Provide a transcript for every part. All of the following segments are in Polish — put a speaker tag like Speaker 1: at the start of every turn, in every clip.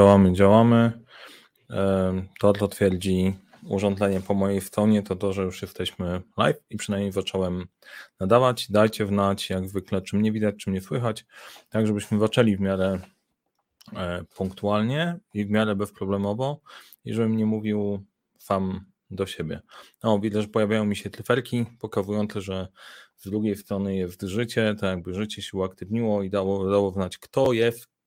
Speaker 1: Działamy, działamy. To, co twierdzi urządzenie po mojej stronie, to to, że już jesteśmy live i przynajmniej zacząłem nadawać. Dajcie wnać, jak zwykle, czym nie widać, czym nie słychać, tak żebyśmy zaczęli w miarę e, punktualnie i w miarę bezproblemowo i żebym nie mówił sam do siebie. No, widzę, że pojawiają mi się tryferki pokazujące, że z drugiej strony jest życie, tak jakby życie się uaktywniło i dało, dało znać, kto jest,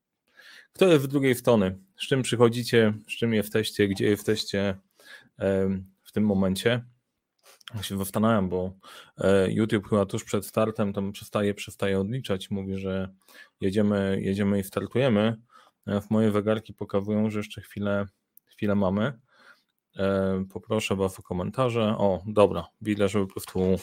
Speaker 1: kto jest z drugiej strony, z czym przychodzicie, z czym jesteście, gdzie jesteście w tym momencie. Ja się zastanawiam, bo e, YouTube chyba tuż przed startem tam przestaje, przestaje odliczać, mówi, że jedziemy, jedziemy i startujemy. W moje wegarki pokazują, że jeszcze chwilę, chwilę mamy. E, poproszę Was o komentarze. O, dobra, widzę, że po prostu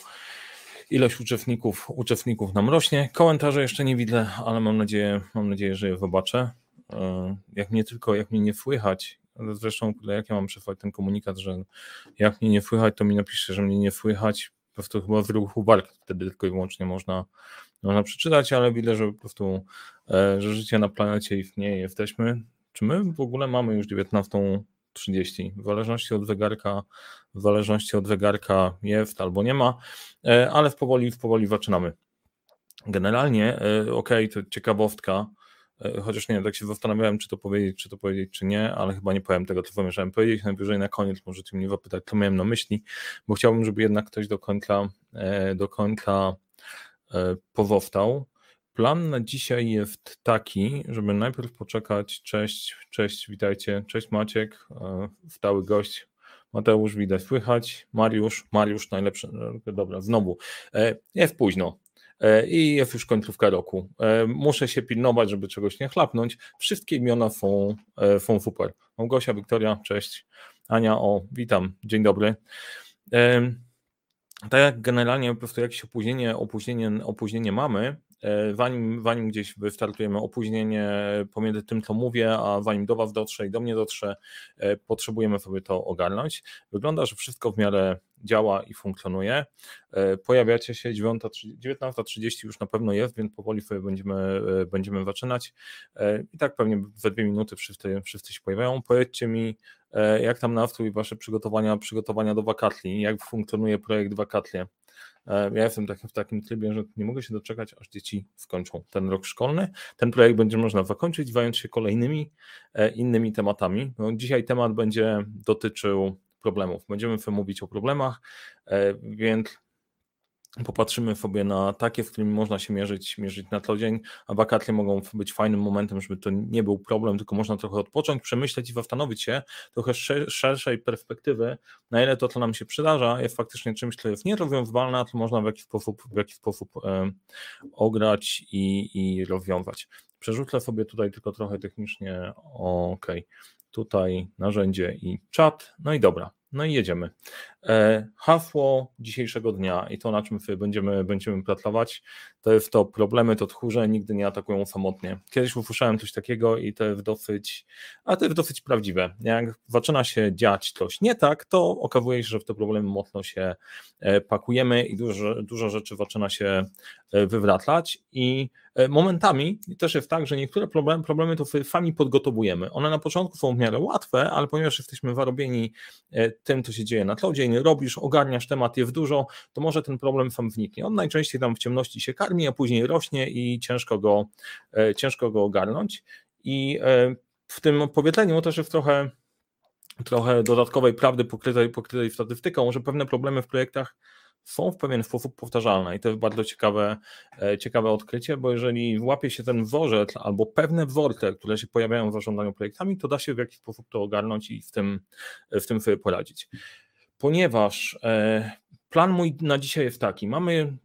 Speaker 1: ilość uczestników, uczestników nam rośnie. Komentarze jeszcze nie widzę, ale mam nadzieję, mam nadzieję, że je zobaczę. E, jak mnie tylko, jak mnie nie słychać, zresztą jak ja mam przesłać ten komunikat, że jak mnie nie słychać, to mi napisze, że mnie nie słychać, po prostu chyba w ruchu bark wtedy tylko i wyłącznie można, można przeczytać, ale widzę, że po prostu, e, że życie na planecie istnieje, jesteśmy. Czy my w ogóle mamy już 19.30? W zależności od zegarka, w zależności od zegarka jest albo nie ma, e, ale w powoli, w powoli zaczynamy. Generalnie, ok, to ciekawostka, chociaż nie wiem, tak się zastanawiałem, czy to powiedzieć, czy to powiedzieć, czy nie, ale chyba nie powiem tego, co zamierzałem powiedzieć. Najwyżej na koniec możecie mnie zapytać, co miałem na myśli, bo chciałbym, żeby jednak ktoś do końca, e, do końca e, pozostał. Plan na dzisiaj jest taki, żeby najpierw poczekać. Cześć, cześć, witajcie. Cześć Maciek, stały gość. Mateusz widać, słychać. Mariusz, Mariusz najlepszy. Dobra, znowu. Jest późno. E, i jest już końcówka roku. E, muszę się pilnować, żeby czegoś nie chlapnąć. Wszystkie imiona są, e, są super. Małgosia, Wiktoria, cześć. Ania, o, witam, dzień dobry. Tak jak generalnie po prostu jakieś opóźnienie, opóźnienie, opóźnienie mamy, E, zanim, zanim gdzieś wystartujemy opóźnienie pomiędzy tym, co mówię, a zanim do Was dotrze i do mnie dotrze, e, potrzebujemy sobie to ogarnąć. Wygląda, że wszystko w miarę działa i funkcjonuje. E, pojawiacie się 19.30 już na pewno jest, więc powoli sobie będziemy, będziemy zaczynać. I tak pewnie za dwie minuty wszyscy, wszyscy się pojawiają. Powiedzcie mi, jak tam nastrój Wasze przygotowania, przygotowania do wakatli, jak funkcjonuje projekt wakatlie. E, ja jestem tak, w takim trybie, że nie mogę się doczekać, aż dzieci skończą ten rok szkolny. Ten projekt będzie można zakończyć, zająć się kolejnymi e, innymi tematami. No, dzisiaj temat będzie dotyczył problemów. Będziemy mówić o problemach, e, więc popatrzymy sobie na takie, w którymi można się mierzyć, mierzyć na co dzień, a wakacje mogą być fajnym momentem, żeby to nie był problem, tylko można trochę odpocząć, przemyśleć i zastanowić się trochę szerszej perspektywy, na ile to, co nam się przydarza, jest faktycznie czymś, co jest nierozwiązywalne, a to można w jakiś sposób, w jakiś sposób e, ograć i, i rozwiązać. Przerzucę sobie tutaj tylko trochę technicznie, ok, tutaj narzędzie i czat, no i dobra, no i jedziemy. E, hasło dzisiejszego dnia i to, na czym będziemy, będziemy pracować, to jest to problemy to tchórze nigdy nie atakują samotnie. Kiedyś usłyszałem coś takiego i to jest dosyć, a to jest dosyć prawdziwe. Jak zaczyna się dziać coś nie tak, to okazuje się, że w te problemy mocno się e, pakujemy i dużo, dużo rzeczy zaczyna się e, wywracać i momentami też jest tak, że niektóre problemy, problemy to sami podgotowujemy. One na początku są w miarę łatwe, ale ponieważ jesteśmy zarobieni tym, co się dzieje na co robisz, ogarniasz temat, jest dużo, to może ten problem sam wniknie. On najczęściej tam w ciemności się karmi, a później rośnie i ciężko go, e, ciężko go ogarnąć. I e, w tym powiedzeniu też jest trochę, trochę dodatkowej prawdy pokrytej, pokrytej statystyką, że pewne problemy w projektach są w pewien sposób powtarzalne i to jest bardzo ciekawe, e, ciekawe odkrycie, bo jeżeli łapie się ten wzorzec albo pewne wzorce, które się pojawiają w zarządzaniu projektami, to da się w jakiś sposób to ogarnąć i w tym, w tym sobie poradzić. Ponieważ e, plan mój na dzisiaj jest taki, mamy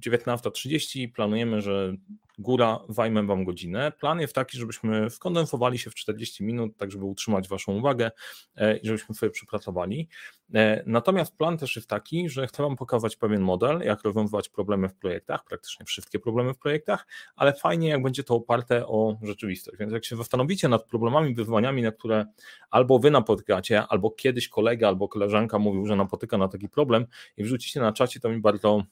Speaker 1: 19.30, planujemy, że góra zajmę Wam godzinę. Plan jest taki, żebyśmy skondensowali się w 40 minut, tak żeby utrzymać Waszą uwagę e, i żebyśmy sobie przypracowali. E, natomiast plan też jest taki, że chcę Wam pokazać pewien model, jak rozwiązywać problemy w projektach, praktycznie wszystkie problemy w projektach, ale fajnie, jak będzie to oparte o rzeczywistość. Więc jak się zastanowicie nad problemami, wyzwaniami, na które albo Wy napotykacie, albo kiedyś kolega albo koleżanka mówił, że napotyka na taki problem i wrzucicie na czacie, to mi bardzo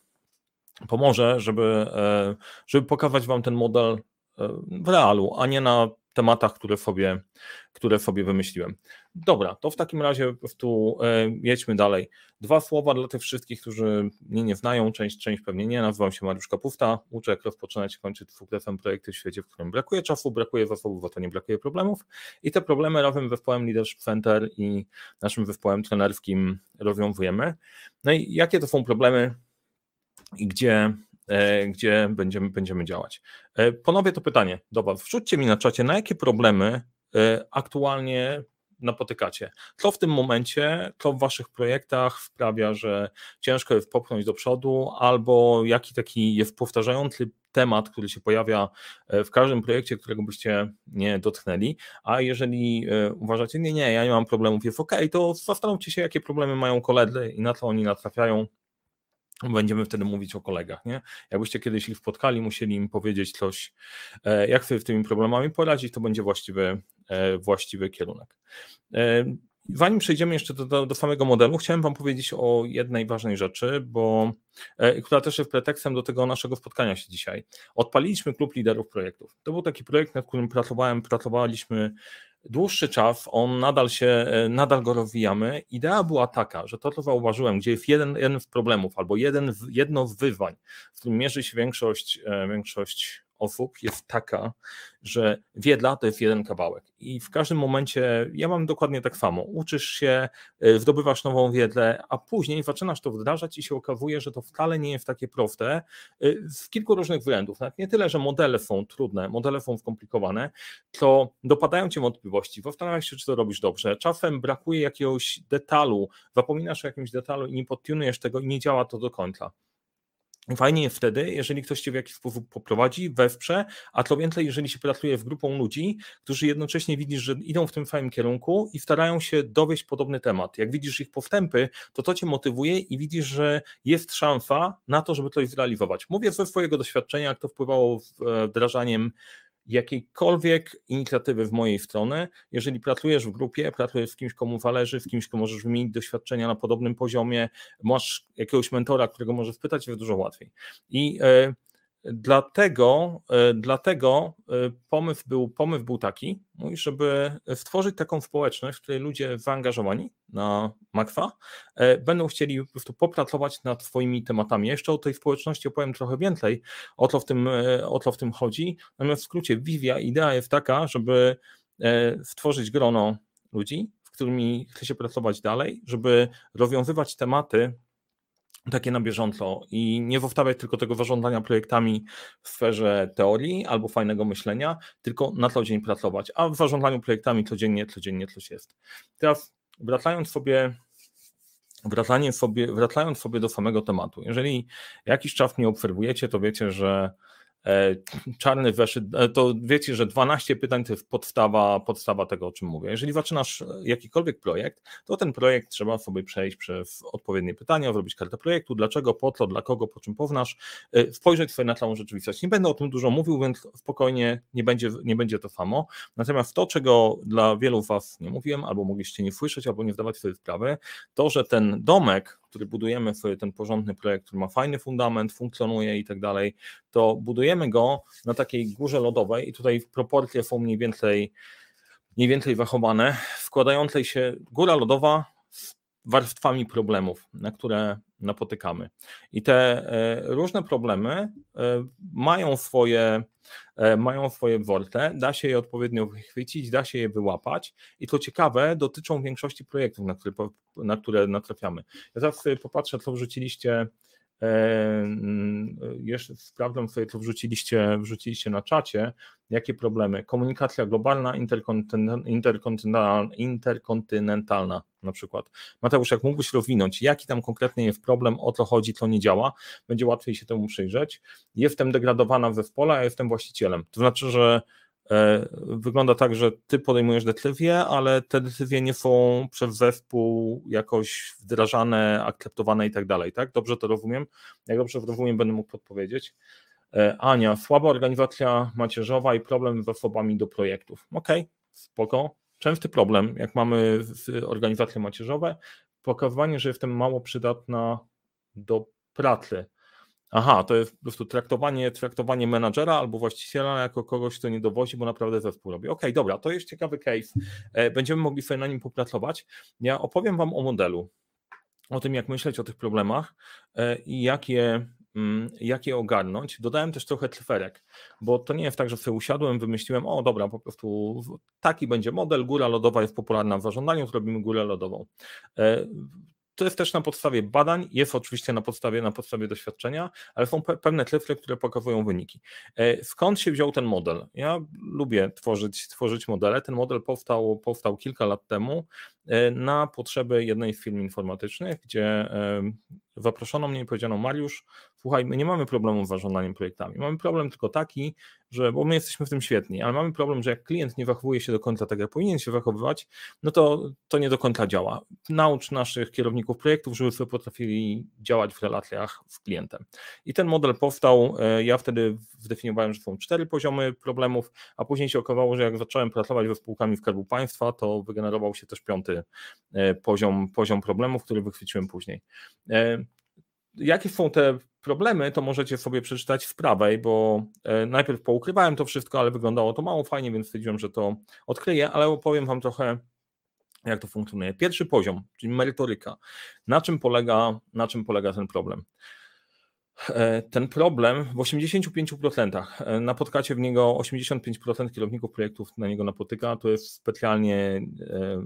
Speaker 1: pomoże, żeby, e, żeby pokazać Wam ten model e, w realu, a nie na tematach, które sobie, które sobie wymyśliłem. Dobra, to w takim razie tu e, jedźmy dalej. Dwa słowa dla tych wszystkich, którzy mnie nie znają, część, część pewnie nie. Nazywam się Mariusz Kapufta, uczę jak rozpoczynać i kończyć dwukrefem projekty w świecie, w którym brakuje czasu, brakuje zasobów, bo to nie brakuje problemów i te problemy razem z zespołem Leadership Center i naszym zespołem trenerskim rozwiązujemy. No i jakie to są problemy i gdzie E, gdzie będziemy, będziemy działać. E, ponowię to pytanie do Was. Wrzućcie mi na czacie, na jakie problemy e, aktualnie napotykacie. Co w tym momencie, co w Waszych projektach sprawia, że ciężko jest popchnąć do przodu, albo jaki taki jest powtarzający temat, który się pojawia w każdym projekcie, którego byście nie dotknęli, a jeżeli uważacie, nie, nie, ja nie mam problemów, jest ok, to zastanówcie się, jakie problemy mają koledzy i na co oni natrafiają, będziemy wtedy mówić o kolegach, nie? Jakbyście kiedyś ich spotkali, musieli im powiedzieć coś, e, jak sobie z tymi problemami poradzić, to będzie właściwy, e, właściwy kierunek. E, zanim przejdziemy jeszcze do, do, do, samego modelu, chciałem Wam powiedzieć o jednej ważnej rzeczy, bo która też jest pretekstem do tego naszego spotkania się dzisiaj. Odpaliliśmy klub liderów projektów. To był taki projekt, nad którym pracowałem, pracowaliśmy dłuższy czas, on nadal się, e, nadal go rozwijamy. Idea była taka, że to, co zauważyłem, gdzie jest jeden, jeden z problemów albo jeden, jedno z wyzwań, w którym mierzy się większość, e, większość osób jest taka, że wiedla to jest jeden kawałek i w każdym momencie ja mam dokładnie tak samo. Uczysz się, zdobywasz nową wiedzę, a później zaczynasz to wdrażać i się okazuje, że to wcale nie jest takie proste e, z kilku różnych względów. Nawet nie tyle, że modele są trudne, modele są skomplikowane, to dopadają cię wątpliwości, zastanawiasz się, czy to robisz dobrze. Czasem brakuje jakiegoś detalu, zapominasz o jakimś detalu i nie podtunujesz tego i nie działa to do końca. Fajnie jest wtedy, jeżeli ktoś cię w jakiś sposób poprowadzi, wesprze, a to więcej, jeżeli się pracuje w grupą ludzi, którzy jednocześnie widzisz, że idą w tym samym kierunku i starają się dowieść podobny temat. Jak widzisz ich postępy, to to cię motywuje i widzisz, że jest szansa na to, żeby coś zrealizować. Mówię ze swojego doświadczenia, jak to wpływało e, wdrażaniem jakiejkolwiek inicjatywy w mojej strony, jeżeli pracujesz w grupie, pracujesz z kimś, komu zależy, z kimś, komu możesz wymienić doświadczenia na podobnym poziomie, masz jakiegoś mentora, którego możesz pytać, jest dużo łatwiej. I e, Dlatego, e, dlatego e, pomysł był, pomysł był taki, żeby stworzyć taką społeczność, w której ludzie zaangażowani na Makwa e, będą chcieli po prostu popracować nad swoimi tematami. Jeszcze o tej społeczności opowiem trochę więcej, o co w tym, o co w tym chodzi. Natomiast w skrócie Vivia idea jest taka, żeby stworzyć grono ludzi, z którymi chce się pracować dalej, żeby rozwiązywać tematy, takie na bieżąco i nie powtarzać tylko tego zarządzania projektami w sferze teorii albo fajnego myślenia, tylko na co dzień pracować, a w zarządzaniu projektami codziennie, codziennie coś jest. Teraz wracając sobie wracając sobie, wracając sobie do samego tematu. Jeżeli jakiś czas mnie obserwujecie, to wiecie, że czarny weszyt, e, to wiecie, że 12 pytań to jest podstawa, podstawa tego, o czym mówię. Jeżeli zaczynasz jakikolwiek projekt, to ten projekt trzeba sobie przejść przez odpowiednie pytania, zrobić kartę projektu, dlaczego, po co, dla kogo, po czym pownasz, e, spojrzeć sobie na całą rzeczywistość. Nie będę o tym dużo mówił, więc spokojnie nie będzie, nie będzie to samo. Natomiast to, czego dla wielu Was nie mówiłem, albo mogliście nie słyszeć, albo nie zdawać sobie sprawy, to, że ten domek, który budujemy ten porządny projekt, który ma fajny fundament, funkcjonuje i tak dalej, to budujemy go na takiej górze lodowej i tutaj proporcje są mniej więcej, mniej więcej zachowane, składającej się góra lodowa warstwami problemów, na które napotykamy. I te e, różne problemy e, mają swoje, e, mają swoje worte, da się je odpowiednio wychwycić, da się je wyłapać i to ciekawe, dotyczą większości projektów, na które, na które natrafiamy. Ja zaraz popatrzę, co wrzuciliście jeszcze sprawdzam sobie, co wrzuciliście, wrzuciliście na czacie, jakie problemy. Komunikacja globalna, interkontynentalna, na przykład. Mateusz, jak mógłbyś rozwinąć, jaki tam konkretnie jest problem, o co chodzi, co nie działa, będzie łatwiej się temu przyjrzeć. Jestem degradowana w zespole, a jestem właścicielem. To znaczy, że wygląda tak, że ty podejmujesz decyzje, ale te decyzje nie są przez zespół jakoś wdrażane, akceptowane i tak dalej, tak? Dobrze to rozumiem? Jak dobrze rozumiem, będę mógł podpowiedzieć. E, Ania, słaba organizacja macierzowa i problem z zasobami do projektów. Okej, okay, spoko częsty problem, jak mamy organizacje macierzowe, pokazywanie, że jestem mało przydatna do pracy, Aha, to jest po prostu traktowanie, traktowanie menadżera albo właściciela jako kogoś, kto nie dowozi, bo naprawdę zespół robi. Okej, okay, dobra, to jest ciekawy case. E, będziemy mogli sobie na nim popracować. Ja opowiem Wam o modelu, o tym, jak myśleć o tych problemach e, i jak je, mm, jak je ogarnąć. Dodałem też trochę tryferek, bo to nie jest tak, że sobie usiadłem, wymyśliłem, o dobra, po prostu taki będzie model, góra lodowa jest popularna w zarządzaniu, zrobimy górę lodową. To jest też na podstawie badań, jest oczywiście na podstawie, na podstawie doświadczenia, ale są pe pewne cyfry, które pokazują wyniki. E, skąd się wziął ten model? Ja lubię tworzyć, tworzyć modele. Ten model powstał, powstał kilka lat temu e, na potrzeby jednej z firm informatycznych, gdzie e, zaproszono mnie i powiedziano: Mariusz, słuchaj, my nie mamy problemu z zarządzaniem projektami. Mamy problem tylko taki, że, bo my jesteśmy w tym świetni, ale mamy problem, że jak klient nie zachowuje się do końca tak, jak powinien się zachowywać, no to to nie do końca działa. Naucz naszych kierowników projektów, żeby sobie potrafili działać w relacjach z klientem. I ten model powstał, e, ja wtedy zdefiniowałem, że są cztery poziomy problemów, a później się okazało, że jak zacząłem pracować ze spółkami Skarbu Państwa, to wygenerował się też piąty e, poziom, poziom problemów, który wychwyciłem później. Jakie są te problemy, to możecie sobie przeczytać w prawej, bo e, najpierw poukrywałem to wszystko, ale wyglądało to mało fajnie, więc stwierdziłem, że to odkryję, ale opowiem Wam trochę, jak to funkcjonuje. Pierwszy poziom, czyli merytoryka. Na czym polega, na czym polega ten problem? E, ten problem w 85%, e, napotkacie w niego 85% kierowników projektów na niego napotyka, to jest specjalnie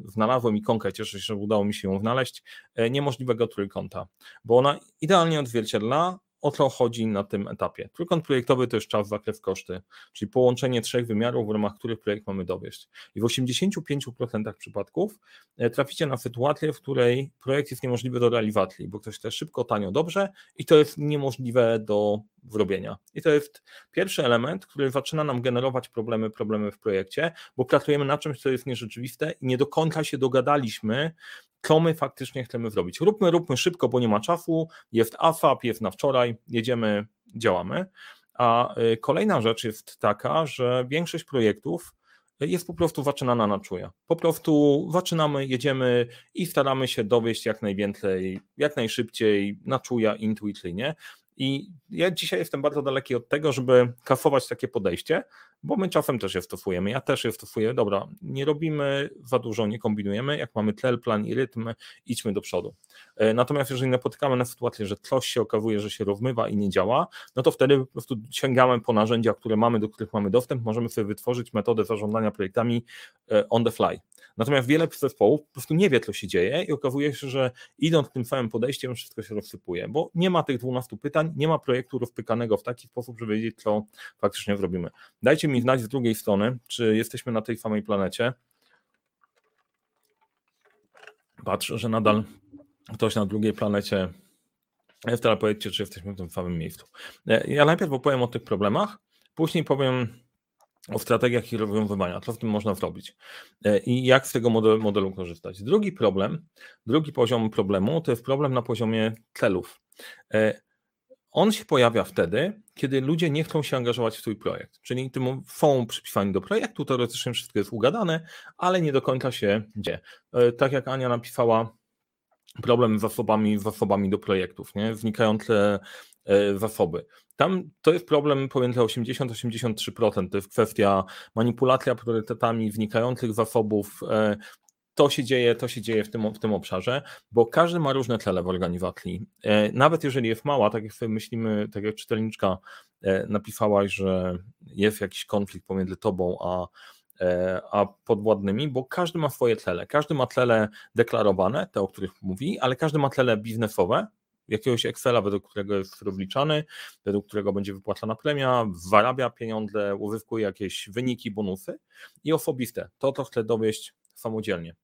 Speaker 1: znalazłem ikonkę, cieszę się, że udało mi się ją znaleźć, niemożliwego trójkąta, bo ona idealnie odzwierciedla o co chodzi na tym etapie. Trójkąt projektowy to jest czas, zakres, koszty, czyli połączenie trzech wymiarów, w ramach których projekt mamy dowieść. I w 85% przypadków e, traficie na sytuację, w której projekt jest niemożliwy do realizacji, bo ktoś chce szybko, tanio, dobrze i to jest niemożliwe do zrobienia. I to jest pierwszy element, który zaczyna nam generować problemy, problemy w projekcie, bo pracujemy na czymś, co jest nierzeczywiste i nie do końca się dogadaliśmy, co my faktycznie chcemy zrobić. Róbmy, róbmy szybko, bo nie ma czasu, jest ASAP, jest na wczoraj, jedziemy, działamy. A y, kolejna rzecz jest taka, że większość projektów jest po prostu zaczynana na czuja. Po prostu zaczynamy, jedziemy i staramy się dowieść jak najwięcej, jak najszybciej, na czuja, intuicyjnie. I ja dzisiaj jestem bardzo daleki od tego, żeby kafować takie podejście, bo my czasem też je stosujemy. Ja też je stosuję. Dobra, nie robimy za dużo, nie kombinujemy. Jak mamy cel, plan i rytm, idźmy do przodu. E, natomiast jeżeli napotykamy na sytuację, że coś się okazuje, że się rozmywa i nie działa, no to wtedy po prostu sięgamy po narzędzia, które mamy, do których mamy dostęp. Możemy sobie wytworzyć metodę zarządzania projektami e, on the fly. Natomiast wiele zespołów po prostu nie wie, co się dzieje i okazuje się, że idąc tym samym podejściem, wszystko się rozsypuje, bo nie ma tych 12 pytań, nie ma projektu rozpykanego w taki sposób, żeby wiedzieć, co faktycznie zrobimy. Dajcie mi znać z drugiej strony, czy jesteśmy na tej samej planecie. Patrzę, że nadal ktoś na drugiej planecie jest, ale powiedzcie, czy jesteśmy w tym samym miejscu. Ja najpierw opowiem o tych problemach, później powiem o strategiach ich rozwiązywania, co w tym można zrobić e, i jak z tego modelu, modelu korzystać. Drugi problem, drugi poziom problemu to jest problem na poziomie celów. E, on się pojawia wtedy, kiedy ludzie nie chcą się angażować w swój projekt, czyli tym są przypisani do projektu, teoretycznie wszystko jest ugadane, ale nie do końca się dzieje. E, tak jak Ania napisała, problem z zasobami, z zasobami do projektów, nie? wnikające zasoby. Tam to jest problem pomiędzy 80-83%. To jest kwestia manipulacja priorytetami wnikających zasobów. E, to się dzieje, to się dzieje w tym, w tym obszarze, bo każdy ma różne cele w organizacji. E, nawet jeżeli jest mała, tak jak myślimy, tak jak czytelniczka e, napisałaś, że jest jakiś konflikt pomiędzy tobą a, a podwładnymi, bo każdy ma swoje cele. Każdy ma cele deklarowane, te, o których mówi, ale każdy ma cele biznesowe, jakiegoś Excela, według którego jest rozliczany, według którego będzie wypłacana premia, zarabia pieniądze, uzyskuje jakieś wyniki, bonusy i osobiste, to to chce dowieść samodzielnie.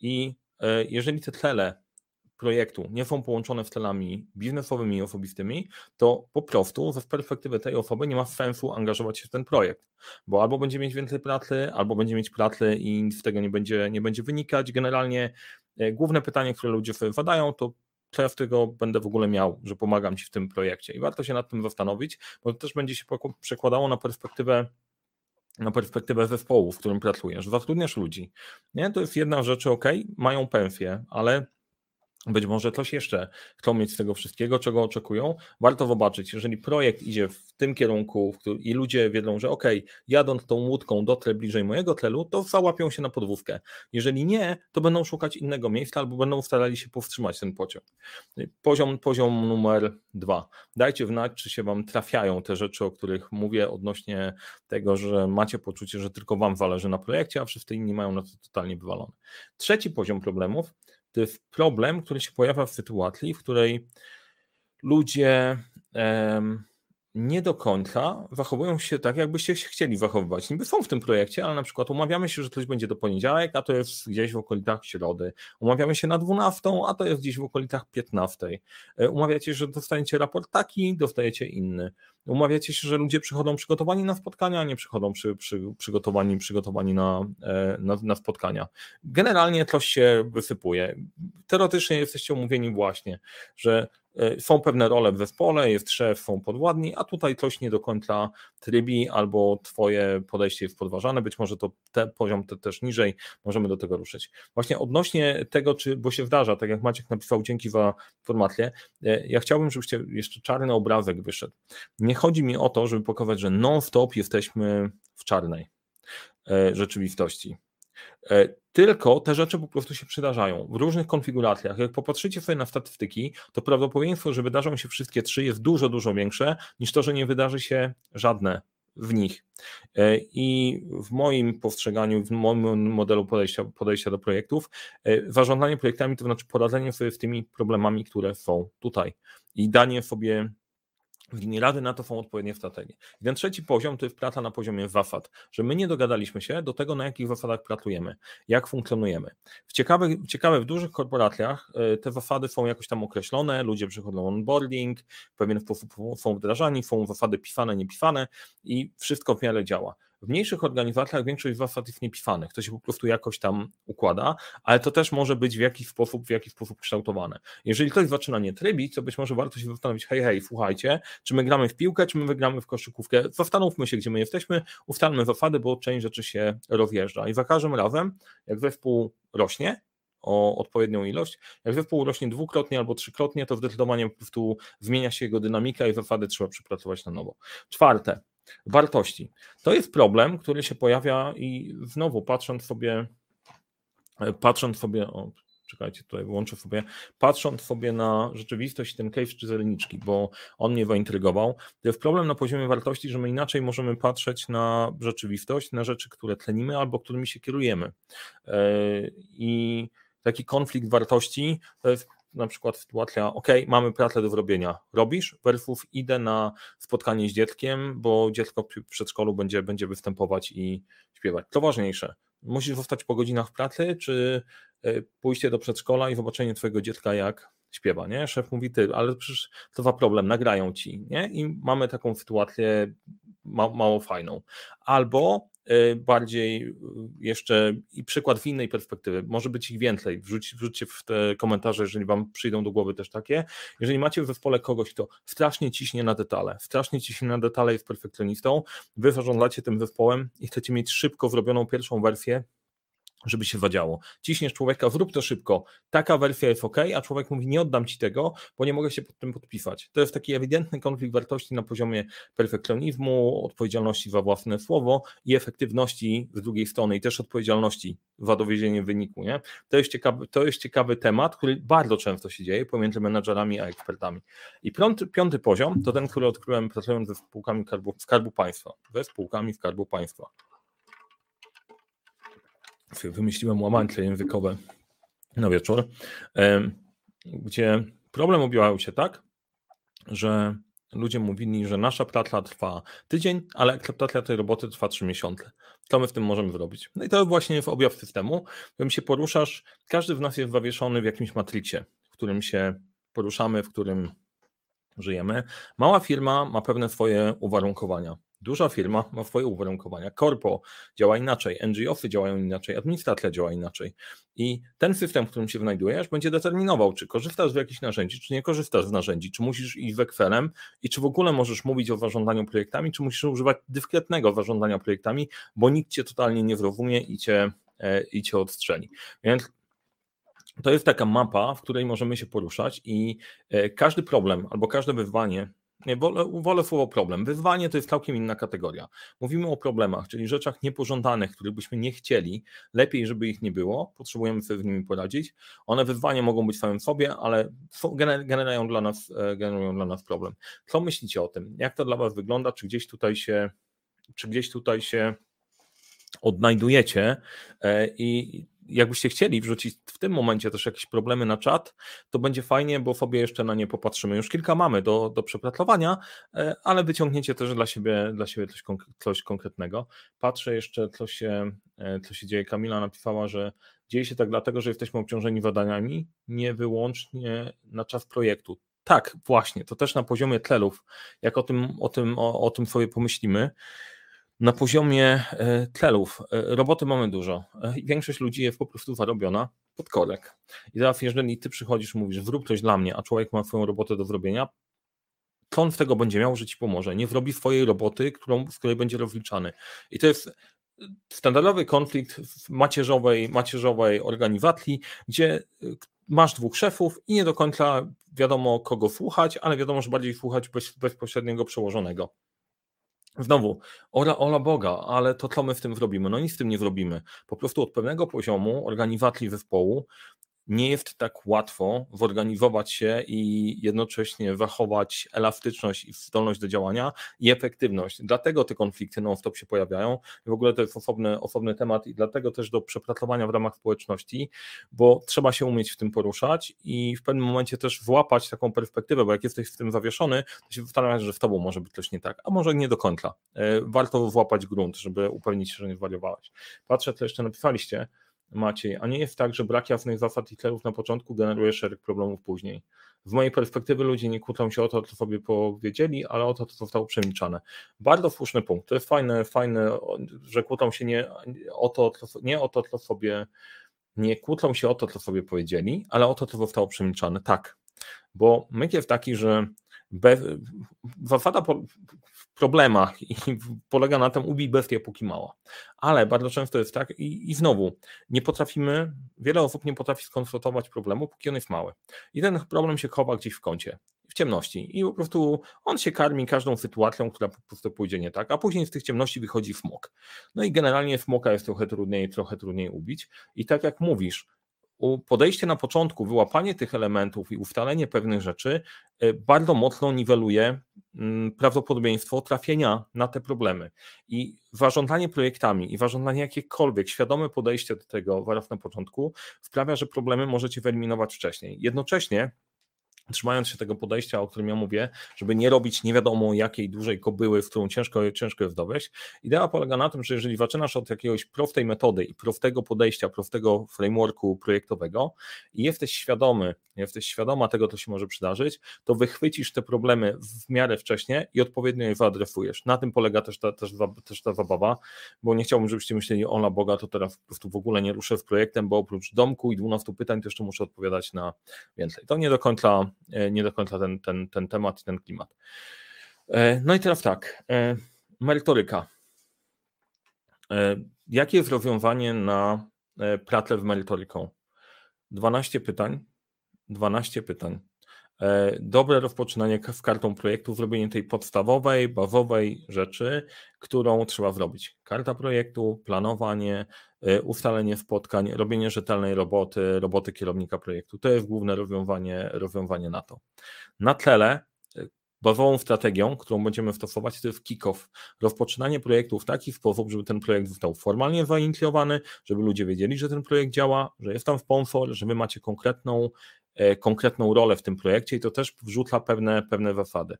Speaker 1: I e, jeżeli te cele projektu nie są połączone z celami biznesowymi i osobistymi, to po prostu ze perspektywy tej osoby nie ma sensu angażować się w ten projekt, bo albo będzie mieć więcej pracy, albo będzie mieć pracy i nic z tego nie będzie, nie będzie wynikać. Generalnie e, główne pytanie, które ludzie sobie zadają, to co ja z tego będę w ogóle miał, że pomagam Ci w tym projekcie. I warto się nad tym zastanowić, bo to też będzie się przekładało na perspektywę na perspektywę zespołu, w którym pracujesz, zatrudniasz ludzi. Nie? To jest jedna rzecz, ok, mają pensję, ale być może coś jeszcze chcą mieć z tego wszystkiego, czego oczekują. Warto zobaczyć, jeżeli projekt idzie w tym kierunku i ludzie wiedzą, że ok, jadąc tą łódką dotrę bliżej mojego celu, to załapią się na podwówkę. Jeżeli nie, to będą szukać innego miejsca albo będą starali się powstrzymać ten pociąg. Poziom, poziom numer dwa. Dajcie znać, czy się Wam trafiają te rzeczy, o których mówię odnośnie tego, że macie poczucie, że tylko Wam zależy na projekcie, a wszyscy inni mają na to totalnie wywalone. Trzeci poziom problemów to jest problem, który się pojawia w sytuacji, w której ludzie nie do końca zachowują się tak, jakbyście się chcieli zachowywać. Niby są w tym projekcie, ale na przykład umawiamy się, że coś będzie do poniedziałek, a to jest gdzieś w okolicach środy. Umawiamy się na 12, a to jest gdzieś w okolicach 15. E, umawiacie, że dostaniecie raport taki, dostajecie inny. Umawiacie się, że ludzie przychodzą przygotowani na spotkania, a nie przychodzą przy, przy, przygotowani, przygotowani na, e, na, na spotkania. Generalnie coś się wysypuje. Teoretycznie jesteście umówieni właśnie, że są pewne role w zespole, jest szef, są podwładni, a tutaj coś nie do końca trybi albo twoje podejście jest podważane, być może to te, poziom te, też niżej, możemy do tego ruszyć. Właśnie odnośnie tego, czy, bo się zdarza, tak jak Maciek napisał, dzięki za informację, e, ja chciałbym, żebyście jeszcze czarny obrazek wyszedł. Nie chodzi mi o to, żeby pokazać, że non-stop jesteśmy w czarnej e, rzeczywistości. E, tylko te rzeczy po prostu się przydarzają w różnych konfiguracjach. Jak popatrzycie sobie na statystyki, to prawdopodobieństwo, że wydarzą się wszystkie trzy jest dużo, dużo większe niż to, że nie wydarzy się żadne w nich. E, I w moim postrzeganiu, w moim modelu podejścia, podejścia do projektów, e, zarządzanie projektami to znaczy poradzenie sobie z tymi problemami, które są tutaj i danie sobie rady na to są odpowiednie strategie. I ten trzeci poziom to jest praca na poziomie wafat, że my nie dogadaliśmy się do tego, na jakich wafatach pracujemy, jak funkcjonujemy. W ciekawe, ciekawe w dużych korporacjach e, te wafady są jakoś tam określone, ludzie przychodzą onboarding, w pewien sposób są wdrażani, są wafady pisane, niepisane i wszystko w miarę działa. W mniejszych organizacjach większość zasad jest niepisanych, to się po prostu jakoś tam układa, ale to też może być w jakiś sposób, w jakiś sposób kształtowane. Jeżeli ktoś zaczyna nie trybić, to być może warto się zastanowić, hej, hej, słuchajcie, czy my gramy w piłkę, czy my wygramy w koszykówkę, zastanówmy się, gdzie my jesteśmy, ustalmy zasady, bo część rzeczy się rozjeżdża i za każdym razem, jak zespół rośnie, o odpowiednią ilość. Jak zespół rośnie dwukrotnie albo trzykrotnie, to zdecydowanie po prostu zmienia się jego dynamika i zasady trzeba przepracować na nowo. Czwarte, wartości. To jest problem, który się pojawia i znowu patrząc sobie, patrząc sobie, o, czekajcie, tutaj wyłączę sobie, patrząc sobie na rzeczywistość ten case czy zeleniczki, bo on mnie zaintrygował, to jest problem na poziomie wartości, że my inaczej możemy patrzeć na rzeczywistość, na rzeczy, które tlenimy albo którymi się kierujemy. E, I taki konflikt wartości to jest na przykład sytuacja, ok, mamy pracę do zrobienia, robisz, versus idę na spotkanie z dzieckiem, bo dziecko w przedszkolu będzie, będzie występować i śpiewać. To ważniejsze, musisz zostać po godzinach pracy, czy e, pójście do przedszkola i zobaczenie twojego dziecka jak śpiewa, nie? Szef mówi, ty, ale przecież to za problem, nagrają ci, nie? I mamy taką sytuację ma, mało fajną. Albo Y, bardziej y, jeszcze i przykład w innej perspektywy, może być ich więcej, Wrzuć, wrzućcie w te komentarze, jeżeli wam przyjdą do głowy też takie. Jeżeli macie w zespole kogoś, kto strasznie ciśnie na detale, strasznie ciśnie na detale, jest perfekcjonistą, wy zarządzacie tym zespołem i chcecie mieć szybko zrobioną pierwszą wersję, żeby się wadziało. Ciśniesz człowieka, zrób to szybko. Taka wersja jest ok, a człowiek mówi, nie oddam ci tego, bo nie mogę się pod tym podpisać. To jest taki ewidentny konflikt wartości na poziomie perfekcjonizmu, odpowiedzialności za własne słowo i efektywności z drugiej strony i też odpowiedzialności za dowiezienie wyniku. Nie? To, jest ciekawy, to jest ciekawy temat, który bardzo często się dzieje pomiędzy menadżerami a ekspertami. I piąty, piąty poziom to ten, który odkryłem pracując ze spółkami Skarbu, Skarbu Państwa. Ze spółkami Skarbu Państwa wymyśliłem łamańce językowe na wieczór, gdzie problem objął się tak, że ludzie mówili, że nasza praca trwa tydzień, ale akceptacja tej roboty trwa trzy miesiące. Co my w tym możemy zrobić? No i to właśnie jest objaw systemu, w którym się poruszasz, każdy z nas jest zawieszony w jakimś matricie, w którym się poruszamy, w którym żyjemy. Mała firma ma pewne swoje uwarunkowania. Duża firma ma swoje uwarunkowania. Korpo działa inaczej, NGO-sy działają inaczej, administracja działa inaczej. I ten system, w którym się znajdujesz, będzie determinował, czy korzystasz z jakichś narzędzi, czy nie korzystasz z narzędzi, czy musisz iść w Excelem i czy w ogóle możesz mówić o zarządzaniu projektami, czy musisz używać dyskretnego zarządzania projektami, bo nikt cię totalnie nie zrozumie i cię, e, i cię odstrzeli. Więc to jest taka mapa, w której możemy się poruszać i e, każdy problem albo każde wyzwanie, nie, wolę, wolę słowo problem. Wyzwanie to jest całkiem inna kategoria. Mówimy o problemach, czyli rzeczach niepożądanych, których byśmy nie chcieli, lepiej, żeby ich nie było, potrzebujemy sobie z nimi poradzić. One wyzwanie mogą być samym sobie, ale generują dla nas, e, generują dla nas problem. Co myślicie o tym? Jak to dla Was wygląda? Czy gdzieś tutaj się, czy gdzieś tutaj się odnajdujecie e, i jakbyście chcieli wrzucić w tym momencie też jakieś problemy na czat, to będzie fajnie, bo sobie jeszcze na nie popatrzymy. Już kilka mamy do, do przepracowania, e, ale wyciągniecie też dla siebie, dla siebie coś, coś konkretnego. Patrzę jeszcze, co się, e, co się dzieje. Kamila napisała, że dzieje się tak dlatego, że jesteśmy obciążeni zadaniami, nie wyłącznie na czas projektu. Tak, właśnie, to też na poziomie celów, jak o tym, o tym, o, o tym sobie pomyślimy, na poziomie e, celów e, roboty mamy dużo. E, większość ludzi jest po prostu zarobiona pod korek. I teraz, jeżeli ty przychodzisz mówisz, zrób coś dla mnie, a człowiek ma swoją robotę do zrobienia, to on z tego będzie miał, że ci pomoże. Nie zrobi swojej roboty, którą, z której będzie rozliczany. I to jest standardowy konflikt w macierzowej, macierzowej organizacji, gdzie masz dwóch szefów i nie do końca wiadomo, kogo słuchać, ale wiadomo, że bardziej słuchać bez, bezpośredniego przełożonego. Znowu, ola, ola Boga, ale to co my w tym zrobimy? No nic z tym nie zrobimy. Po prostu od pewnego poziomu organizacji zespołu nie jest tak łatwo zorganizować się i jednocześnie zachować elastyczność i zdolność do działania i efektywność. Dlatego te konflikty non-stop się pojawiają. W ogóle to jest osobny, osobny temat i dlatego też do przepracowania w ramach społeczności, bo trzeba się umieć w tym poruszać i w pewnym momencie też złapać taką perspektywę, bo jak jesteś w tym zawieszony, to się zastanawiasz, że w tobą może być coś nie tak, a może nie do końca. E, warto złapać grunt, żeby upewnić się, że nie zwariowałeś. Patrzę, co jeszcze napisaliście. Maciej, a nie jest tak, że brak jasnych zasad i celów na początku generuje szereg problemów później. Z mojej perspektywy ludzie nie kłócą się o to, co sobie powiedzieli, ale o to, co zostało przemilczane. Bardzo słuszny punkt. To jest fajne, fajne że kłócą się nie o to, co, nie o to, co sobie nie kłócą się o to, co sobie powiedzieli, ale o to, co zostało przemilczane. Tak, bo myk jest taki, że Be, zasada problemach i polega na tym ubij bestię póki mała. Ale bardzo często jest tak i, i znowu nie potrafimy, wiele osób nie potrafi skonfrontować problemu, póki on jest mały. I ten problem się chowa gdzieś w kącie, w ciemności i po prostu on się karmi każdą sytuacją, która po prostu pójdzie nie tak, a później z tych ciemności wychodzi smok. No i generalnie smoka jest trochę trudniej, trochę trudniej ubić i tak jak mówisz, podejście na początku, wyłapanie tych elementów i ustalenie pewnych rzeczy e, bardzo mocno niweluje mm, prawdopodobieństwo trafienia na te problemy. I zarządzanie projektami i zarządzanie jakiekolwiek świadome podejście do tego zaraz na początku sprawia, że problemy możecie wyeliminować wcześniej. Jednocześnie trzymając się tego podejścia, o którym ja mówię, żeby nie robić nie wiadomo jakiej dużej kobyły, w którą ciężko, ciężko jest dowieść. Idea polega na tym, że jeżeli zaczynasz od jakiegoś prostej metody i prostego podejścia, prostego frameworku projektowego i jesteś świadomy, jesteś świadoma tego, co się może przydarzyć, to wychwycisz te problemy w miarę wcześnie i odpowiednio je wyadresujesz. Na tym polega też ta, też, też ta zabawa, bo nie chciałbym, żebyście myśleli, ona Boga, to teraz po prostu w ogóle nie ruszę z projektem, bo oprócz domku i 12 pytań to jeszcze muszę odpowiadać na więcej. To nie do końca nie do końca ten, ten, ten temat i ten klimat. E, no i teraz tak, e, merytoryka. Jakie jest rozwiązanie na pracę w merytoryką? 12 pytań. 12 pytań. Dobre rozpoczynanie z kartą projektu, zrobienie tej podstawowej, bazowej rzeczy, którą trzeba zrobić. Karta projektu, planowanie, ustalenie spotkań, robienie rzetelnej roboty, roboty kierownika projektu. To jest główne rozwiązanie, rozwiązanie na to. Na tle bazową strategią, którą będziemy stosować, to jest kick-off. Rozpoczynanie projektu w taki sposób, żeby ten projekt został formalnie zainicjowany, żeby ludzie wiedzieli, że ten projekt działa, że jest tam sponsor, że wy macie konkretną E, konkretną rolę w tym projekcie i to też wrzuca pewne, pewne zasady.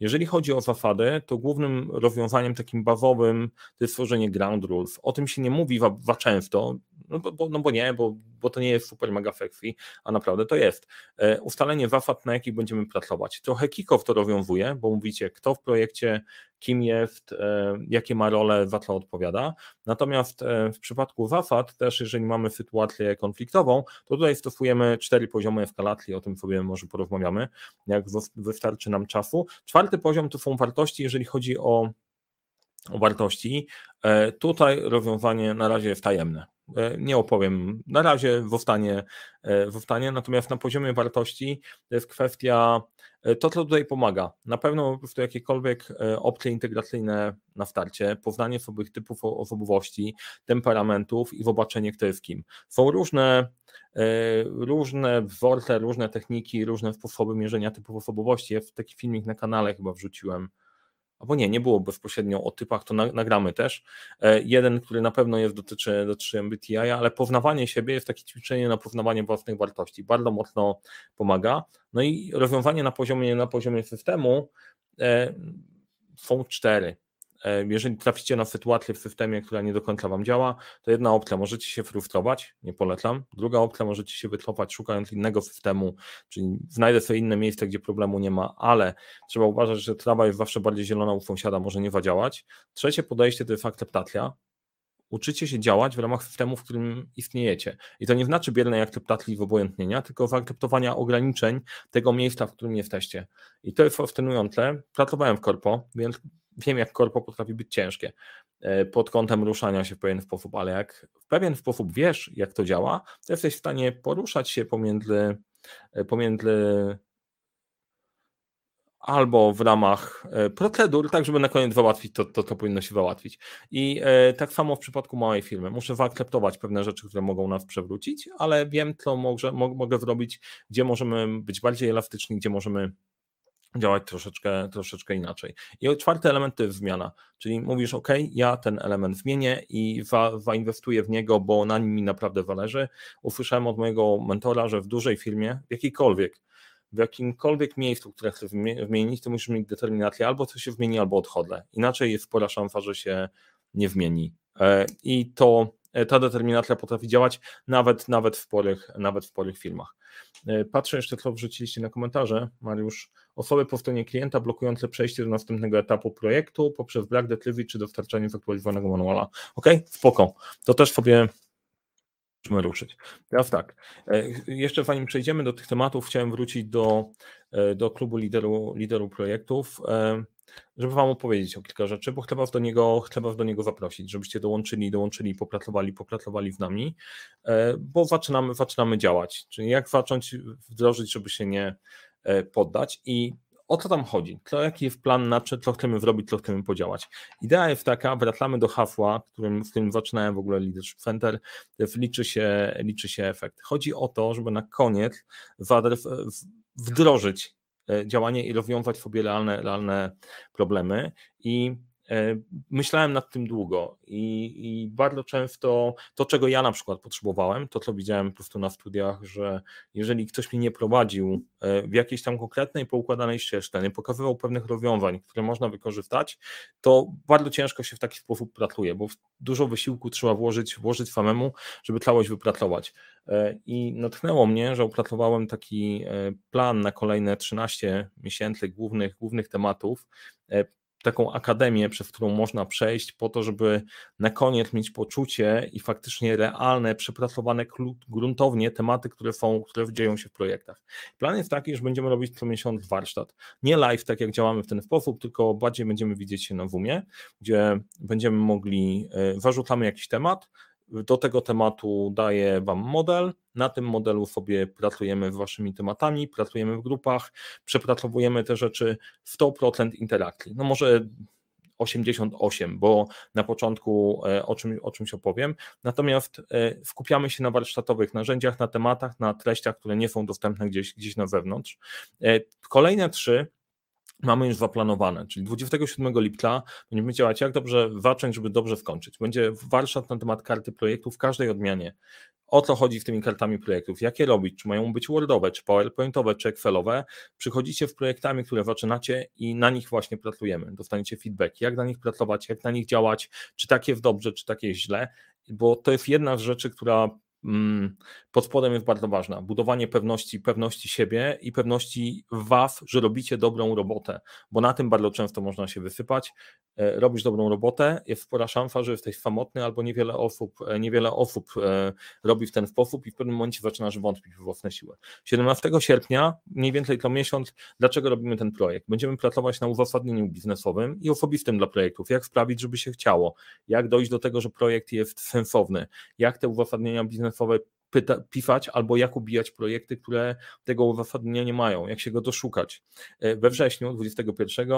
Speaker 1: Jeżeli chodzi o zasady, to głównym rozwiązaniem takim bazowym to jest stworzenie ground rules. O tym się nie mówi za często, no bo, no bo nie, bo, bo to nie jest super mega sexy, a naprawdę to jest. E, ustalenie zasad, na jakich będziemy pracować. Trochę Kikow to rozwiązuje, bo mówicie, kto w projekcie, kim jest, e, jakie ma role, za co odpowiada. Natomiast w przypadku zasad też, jeżeli mamy sytuację konfliktową, to tutaj stosujemy cztery poziomy eskalacji, o tym sobie może porozmawiamy, jak wystarczy nam czasu. Czwarty poziom to są wartości, jeżeli chodzi o, o wartości. E, tutaj rozwiązanie na razie jest tajemne nie opowiem na razie w Ostanie, w Ostanie, natomiast na poziomie wartości to jest kwestia to, co tutaj pomaga. Na pewno po prostu jakiekolwiek opcje integracyjne na starcie, poznanie sobie typów osobowości, temperamentów i zobaczenie, kto jest kim. Są różne różne wzorce, różne techniki, różne sposoby mierzenia typów osobowości. Ja taki filmik na kanale chyba wrzuciłem albo nie, nie było bezpośrednio o typach, to nagramy też. E, jeden, który na pewno jest, dotyczy, dotyczy MBTI, ale poznawanie siebie jest takie ćwiczenie na poznawanie własnych wartości. Bardzo mocno pomaga. No i rozwiązanie na poziomie, na poziomie systemu e, są cztery. E, jeżeli traficie na sytuację w systemie, która nie do końca Wam działa, to jedna opcja, możecie się frustrować, nie polecam. Druga opcja, możecie się wycofać szukając innego systemu, czyli znajdę sobie inne miejsce, gdzie problemu nie ma, ale trzeba uważać, że trawa jest zawsze bardziej zielona u sąsiada, może nie zadziałać. Trzecie podejście to jest akceptacja. Uczycie się działać w ramach systemu, w którym istniejecie. I to nie znaczy biernej akceptacji w obojętnienia, tylko zaakceptowania ograniczeń tego miejsca, w którym jesteście. I to jest fascynujące. Pracowałem w korpo, więc wiem, jak korpo potrafi być ciężkie e, pod kątem ruszania się w pewien sposób, ale jak w pewien sposób wiesz, jak to działa, to jesteś w stanie poruszać się pomiędzy, e, pomiędzy albo w ramach e, procedur, tak żeby na koniec załatwić to, to, co powinno się załatwić. I tak samo w przypadku małej firmy. Muszę zaakceptować pewne rzeczy, które mogą nas przewrócić, ale wiem, co mogę zrobić, gdzie możemy być bardziej elastyczni, gdzie możemy działać troszeczkę, troszeczkę inaczej. I czwarty element to jest zmiana, czyli mówisz, OK, ja ten element zmienię i za, zainwestuję w niego, bo na nim mi naprawdę zależy. Usłyszałem od mojego mentora, że w dużej firmie, jakiejkolwiek, w jakimkolwiek miejscu, które chcę zmienić, to musisz mieć determinację, albo coś się zmieni, albo odchodzę. Inaczej jest spora szansa, że się nie zmieni. E, I to ta determinacja potrafi działać nawet, nawet, w, sporych, nawet w sporych firmach. E, patrzę jeszcze, co wrzuciliście na komentarze, Mariusz. Osoby po stronie klienta blokujące przejście do następnego etapu projektu poprzez brak decyzji czy dostarczanie zaktualizowanego manuala. Ok, spoko. To też sobie musimy ruszyć. Teraz tak, e, jeszcze zanim przejdziemy do tych tematów, chciałem wrócić do, e, do klubu lideru, lideru projektów, e, żeby Wam opowiedzieć o kilka rzeczy, bo chcę Was do niego, chcę was do niego zaprosić, żebyście dołączyli, dołączyli, popracowali, popracowali z nami, bo zaczynamy, zaczynamy działać, czyli jak zacząć wdrożyć, żeby się nie poddać i o co tam chodzi? To jaki jest plan na co chcemy zrobić, co chcemy podziałać? Idea jest taka, wracamy do hasła, którym, w którym zaczynałem w ogóle Leadership Center, liczy się, liczy się efekt. Chodzi o to, żeby na koniec wdrożyć e, działanie i rozwiązać sobie realne, realne problemy i myślałem nad tym długo i, i, bardzo często to, czego ja na przykład potrzebowałem, to co widziałem po prostu na studiach, że jeżeli ktoś mnie nie prowadził e, w jakiejś tam konkretnej poukładanej ścieżce, nie pokazywał pewnych rozwiązań, które można wykorzystać, to bardzo ciężko się w taki sposób pracuje, bo dużo wysiłku trzeba włożyć, włożyć samemu, żeby całość wypracować. E, I natchnęło mnie, że opracowałem taki plan na kolejne 13 miesięcy głównych, głównych tematów taką akademię, przez którą można przejść, po to, żeby na koniec mieć poczucie i faktycznie realne, przepracowane gruntownie tematy, które są, które dzieją się w projektach. Plan jest taki, że będziemy robić co miesiąc warsztat. Nie live, tak jak działamy w ten sposób, tylko bardziej będziemy widzieć się na WUMie, gdzie będziemy mogli, e, zarzucamy jakiś temat, do tego tematu daję Wam model. Na tym modelu sobie pracujemy z Waszymi tematami, pracujemy w grupach, przepracowujemy te rzeczy 100% interakcji. No może 88, bo na początku e, o, czym, o czymś opowiem. Natomiast e, skupiamy się na warsztatowych narzędziach, na tematach, na treściach, które nie są dostępne gdzieś, gdzieś na zewnątrz. E, kolejne trzy mamy już zaplanowane, czyli 27 lipca będziemy działać jak dobrze zacząć, żeby dobrze skończyć. Będzie warsztat na temat karty projektu w każdej odmianie. O co chodzi z tymi kartami projektów? Jakie robić? Czy mają być Wordowe, czy PowerPointowe, czy Excelowe? Przychodzicie w projektami, które zaczynacie i na nich właśnie pracujemy. Dostaniecie feedback, jak na nich pracować, jak na nich działać, czy tak jest dobrze, czy tak jest źle, bo to jest jedna z rzeczy, która pod spodem jest bardzo ważna. Budowanie pewności, pewności siebie i pewności was, że robicie dobrą robotę, bo na tym bardzo często można się wysypać. E, robisz dobrą robotę, jest spora szansa, że jesteś samotny albo niewiele osób, e, niewiele osób e, robi w ten sposób i w pewnym momencie zaczynasz wątpić w własne siły. 17 sierpnia, mniej więcej to miesiąc, dlaczego robimy ten projekt? Będziemy pracować na uzasadnieniu biznesowym i osobistym dla projektów, jak sprawić, żeby się chciało, jak dojść do tego, że projekt jest sensowny, jak te uzasadnienia biznesowe pyta, pisać albo jak ubijać projekty, które tego uzasadnienia nie mają, jak się go doszukać. E, we wrześniu 21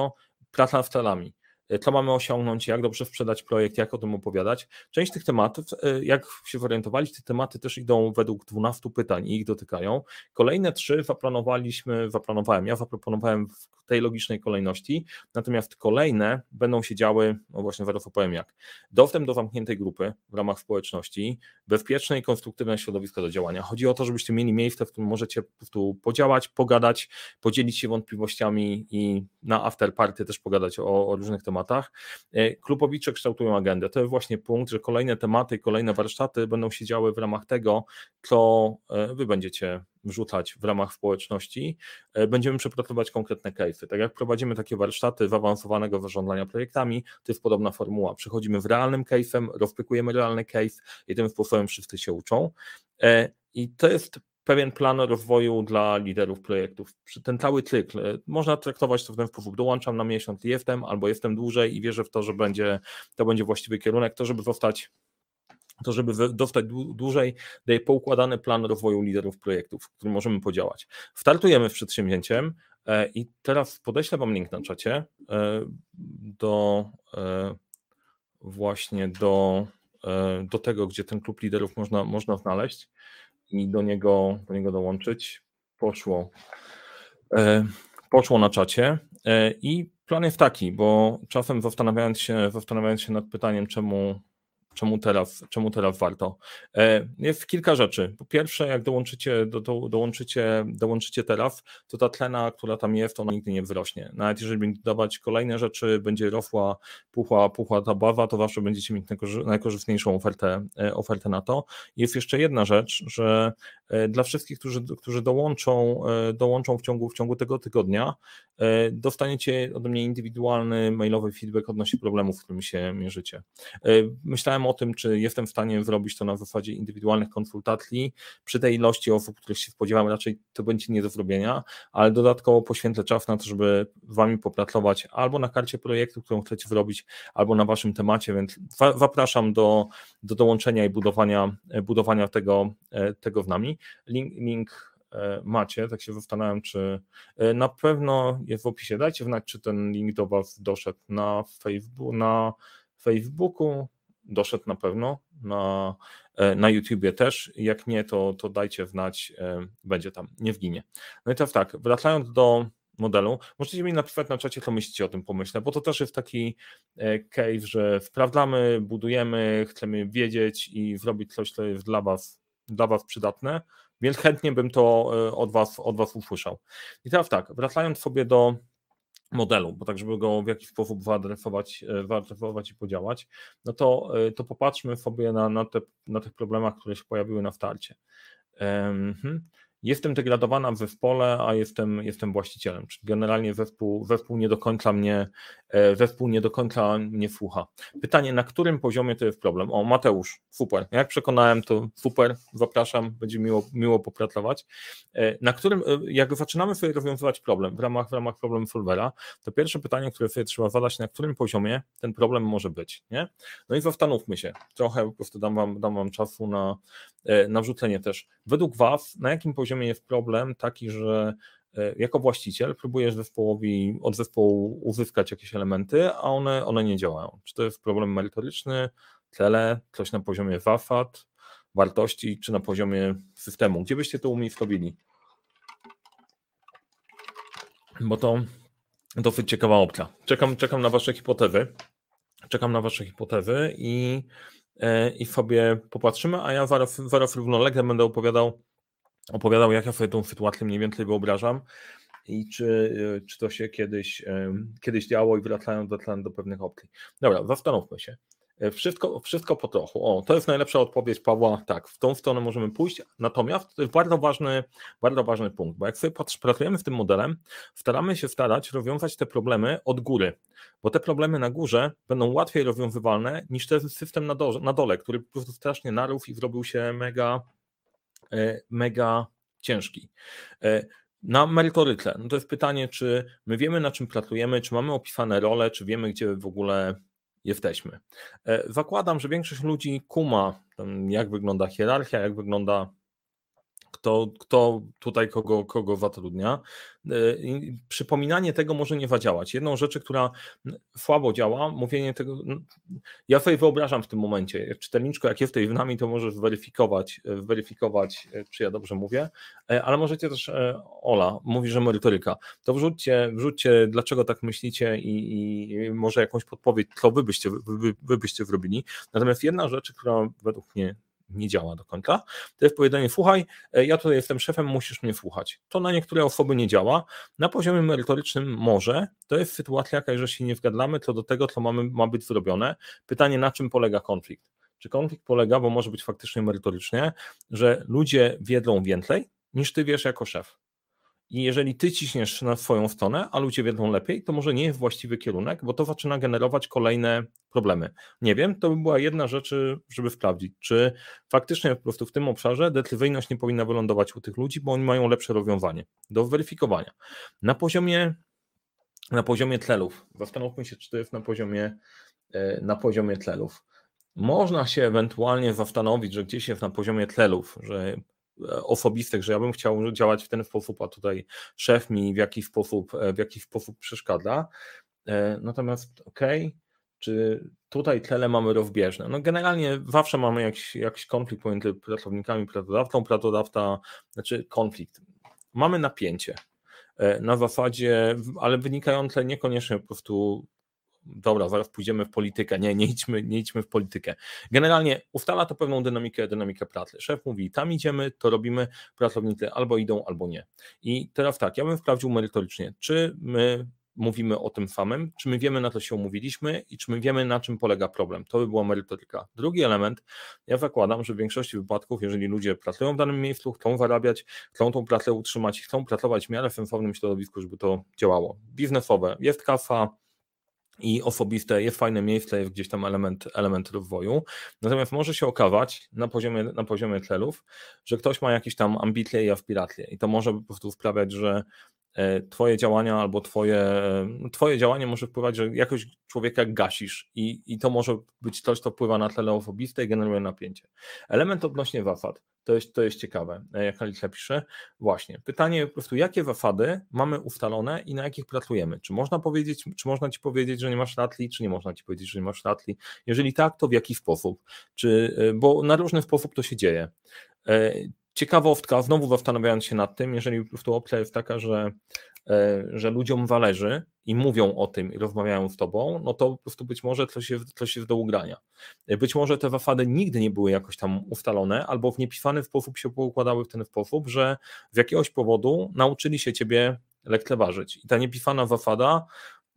Speaker 1: praca celami e, co mamy osiągnąć, jak dobrze sprzedać projekt, jak o tym opowiadać. Część tych tematów, e, jak się zorientowaliście, te tematy też idą według 12 pytań i ich dotykają. Kolejne trzy zaplanowaliśmy, zaplanowałem, ja zaproponowałem w tej logicznej kolejności, natomiast kolejne będą się działy, no właśnie zaraz opowiem jak, dostęp do zamkniętej grupy w ramach społeczności, bezpieczne i konstruktywne środowisko do działania. Chodzi o to, żebyście mieli miejsce, w którym możecie prostu podziałać, pogadać, podzielić się wątpliwościami i na afterparty też pogadać o, o różnych tematach. E, klubowicze kształtują agendę. To jest właśnie punkt, że kolejne tematy, kolejne warsztaty będą się działy w ramach tego, co e, wy będziecie wrzucać w ramach społeczności, e, będziemy przepracować konkretne case'y. Tak jak prowadzimy takie warsztaty zaawansowanego zarządzania projektami, to jest podobna formuła. Przychodzimy w realnym case'em, rozpykujemy realny case i tym sposobem wszyscy się uczą. I to jest pewien plan rozwoju dla liderów projektów. Ten cały cykl e, można traktować to w ten sposób. Dołączam na miesiąc, jestem albo jestem dłużej i wierzę w to, że będzie, to będzie właściwy kierunek, to żeby zostać to żeby dostać dłużej, daje poukładany plan rozwoju liderów projektów, w którym możemy podziałać. Startujemy z przedsięwzięciem e, i teraz podeślę Wam link na czacie e, do właśnie do, do tego, gdzie ten klub liderów można, można znaleźć i do niego, do niego dołączyć. Poszło, poszło na czacie i plan jest taki, bo czasem zastanawiając się, zastanawiając się nad pytaniem, czemu Czemu teraz, czemu teraz warto? E, jest kilka rzeczy. Po pierwsze, jak dołączycie, do, do, dołączycie, dołączycie teraz, to ta tlena, która tam jest, ona nigdy nie wzrośnie. Nawet jeżeli będzie dodawać kolejne rzeczy, będzie rosła, puchła, puchła ta bawa, to zawsze będziecie mieć najkorzystniejszą ofertę, e, ofertę na to. Jest jeszcze jedna rzecz, że e, dla wszystkich, którzy, którzy dołączą, dołączą w ciągu, w ciągu tego tygodnia, dostaniecie ode mnie indywidualny mailowy feedback odnośnie problemów, z którymi się mierzycie. Myślałem o tym, czy jestem w stanie zrobić to na zasadzie indywidualnych konsultacji. Przy tej ilości osób, których się spodziewam, raczej to będzie nie do zrobienia, ale dodatkowo poświęcę czas na to, żeby Wami popracować albo na karcie projektu, którą chcecie zrobić, albo na Waszym temacie, więc zapraszam do, do dołączenia i budowania, budowania tego, e, tego w nami. Link, link e, macie, tak się zastanawiam, czy e, na pewno jest w opisie. Dajcie znać, czy ten link do Was doszedł na, na Facebooku, doszedł na pewno, na, e, na YouTubie też. Jak nie, to, to dajcie znać, e, będzie tam, nie wginie. No i teraz tak, wracając do modelu, możecie mi napisać na czacie, co myślicie o tym pomyśle, bo to też jest taki e, case, że sprawdzamy, budujemy, chcemy wiedzieć i zrobić coś, co jest dla Was, dla was przydatne, więc chętnie bym to od Was, od was usłyszał. I teraz tak, wracając sobie do modelu, bo tak, żeby go w jakiś sposób wyadresować, e, wyadresować i podziałać, no to, e, to popatrzmy sobie na, na, te, na tych problemach, które się pojawiły na starcie. Um, jestem degradowana w zespole, a jestem, jestem właścicielem, czyli generalnie zespół, zespół nie do końca mnie, e, zespół nie do końca mnie słucha. Pytanie, na którym poziomie to jest problem? O, Mateusz, super. Jak przekonałem, to super, zapraszam, będzie miło, miło popracować. E, na którym, e, jak zaczynamy sobie rozwiązywać problem w ramach, w ramach problemu solvera, to pierwsze pytanie, które sobie trzeba zadać, na którym poziomie ten problem może być, nie? No i zastanówmy się, trochę po prostu dam wam, dam wam czasu na, na wrzucenie też. Według Was, na jakim poziomie poziomie jest problem taki, że e, jako właściciel próbujesz zespołowi, od zespołu uzyskać jakieś elementy, a one, one nie działają. Czy to jest problem merytoryczny, cele, coś na poziomie wafat, wartości, czy na poziomie systemu? Gdzie byście to umiejscowili? Bo to dosyć ciekawa opcja. Czekam, czekam na Wasze hipotezy. Czekam na Wasze hipotezy i, e, i sobie popatrzymy, a ja zaraz, zaraz równolegle będę opowiadał opowiadał, jak ja sobie tą sytuację mniej więcej wyobrażam i czy, e, czy to się kiedyś, kiedyś działo i wracając do, pewnych opcji. Dobra, zastanówmy się. E, wszystko, wszystko po trochu. O, to jest najlepsza odpowiedź Pawła. Tak, w tą stronę możemy pójść. Natomiast to jest bardzo ważny, bardzo ważny punkt, bo jak sobie pracujemy w tym modelem, staramy się starać rozwiązać te problemy od góry, bo te problemy na górze będą łatwiej rozwiązywalne niż ten system na, dole, na dole który po prostu strasznie narósł i zrobił się mega, mega ciężki. E, na merytoryce, no to jest pytanie, czy my wiemy, na czym pracujemy, czy mamy opisane role, czy wiemy, gdzie w ogóle jesteśmy. E, zakładam, że większość ludzi kuma, jak wygląda hierarchia, jak wygląda kto, kto tutaj kogo, kogo zatrudnia. E, przypominanie tego może nie zadziałać. Jedną rzeczy, która słabo działa, mówienie tego. Ja sobie wyobrażam w tym momencie, czytelniczko, jak jesteś w nami, to możesz weryfikować, weryfikować, e, czy ja dobrze mówię, e, ale możecie też, Ola, mówi, że merytoryka. To wrzućcie, wrzućcie, dlaczego tak myślicie i, i może jakąś podpowiedź, co wy byście, wy, wy byście zrobili. Natomiast jedna rzecz, która według mnie nie działa do końca. To jest powiedzenie, słuchaj, e, ja tutaj jestem szefem, musisz mnie słuchać. To na niektóre osoby nie działa. Na poziomie merytorycznym może. To jest sytuacja że się nie zgadzamy co do tego, co mamy, ma być zrobione. Pytanie, na czym polega konflikt? Czy konflikt polega, bo może być faktycznie merytorycznie, że ludzie wiedzą więcej niż ty wiesz jako szef. I jeżeli ty ciśniesz na swoją stronę, a ludzie wiedzą lepiej, to może nie jest właściwy kierunek, bo to zaczyna generować kolejne problemy. Nie wiem, to by była jedna rzecz, żeby sprawdzić, czy faktycznie po prostu w tym obszarze decyzyjność nie powinna wylądować u tych ludzi, bo oni mają lepsze rozwiązanie do weryfikowania. Na poziomie, na poziomie celów, zastanówmy się, czy to jest na poziomie, e, na poziomie celów. Można się ewentualnie zastanowić, że gdzieś jest na poziomie celów, że osobistych, że ja bym chciał działać w ten sposób, a tutaj szef mi w jakiś sposób, e, w jakiś sposób przeszkadza. E, natomiast okej, okay, czy tutaj cele mamy rozbieżne? No generalnie zawsze mamy jakiś, jakiś konflikt pomiędzy pracownikami, pracodawcą, pracodawca, znaczy konflikt. Mamy napięcie e, na zasadzie, ale wynikające niekoniecznie po prostu dobra, zaraz pójdziemy w politykę. Nie, nie idźmy, nie idźmy w politykę. Generalnie ustala to pewną dynamikę, dynamikę pracy. Szef mówi, tam idziemy, to robimy, pracownicy albo idą, albo nie. I teraz tak, ja bym sprawdził merytorycznie, czy my mówimy o tym samym, czy my wiemy, na co się umówiliśmy i czy my wiemy, na czym polega problem. To by była merytoryka. Drugi element, ja zakładam, że w większości wypadków, jeżeli ludzie pracują w danym miejscu, chcą zarabiać, chcą tą pracę utrzymać, chcą pracować w miarę sensownym środowisku, żeby to działało. Biznesowe, jest kasa, i osobiste jest fajne miejsce, jest gdzieś tam element, element rozwoju. Natomiast może się okazać na poziomie, na poziomie celów, że ktoś ma jakieś tam ambicje i aspiracje i to może po prostu sprawiać, że twoje działania albo twoje, no, twoje działanie może wpływać, że jakoś człowieka gasisz i, i to może być coś, co wpływa na tle osobiste i generuje napięcie. Element odnośnie zasad, to jest, to jest ciekawe, e, jak Alicja pisze. Właśnie, pytanie po prostu, jakie zasady mamy ustalone i na jakich pracujemy? Czy można powiedzieć, czy można ci powiedzieć, że nie masz ratli, czy nie można ci powiedzieć, że nie masz ratli? Jeżeli tak, to w jaki sposób? Czy, e, bo na różny sposób to się dzieje ciekawostka, znowu zastanawiając się nad tym, jeżeli po prostu opcja jest taka, że, e, że ludziom zależy i mówią o tym i rozmawiają z tobą, no to po prostu być może coś jest, coś jest do ugrania. Być może te zasady nigdy nie były jakoś tam ustalone, albo w niepisany sposób się poukładały w ten sposób, że z jakiegoś powodu nauczyli się ciebie lekceważyć. I ta niepisana zasada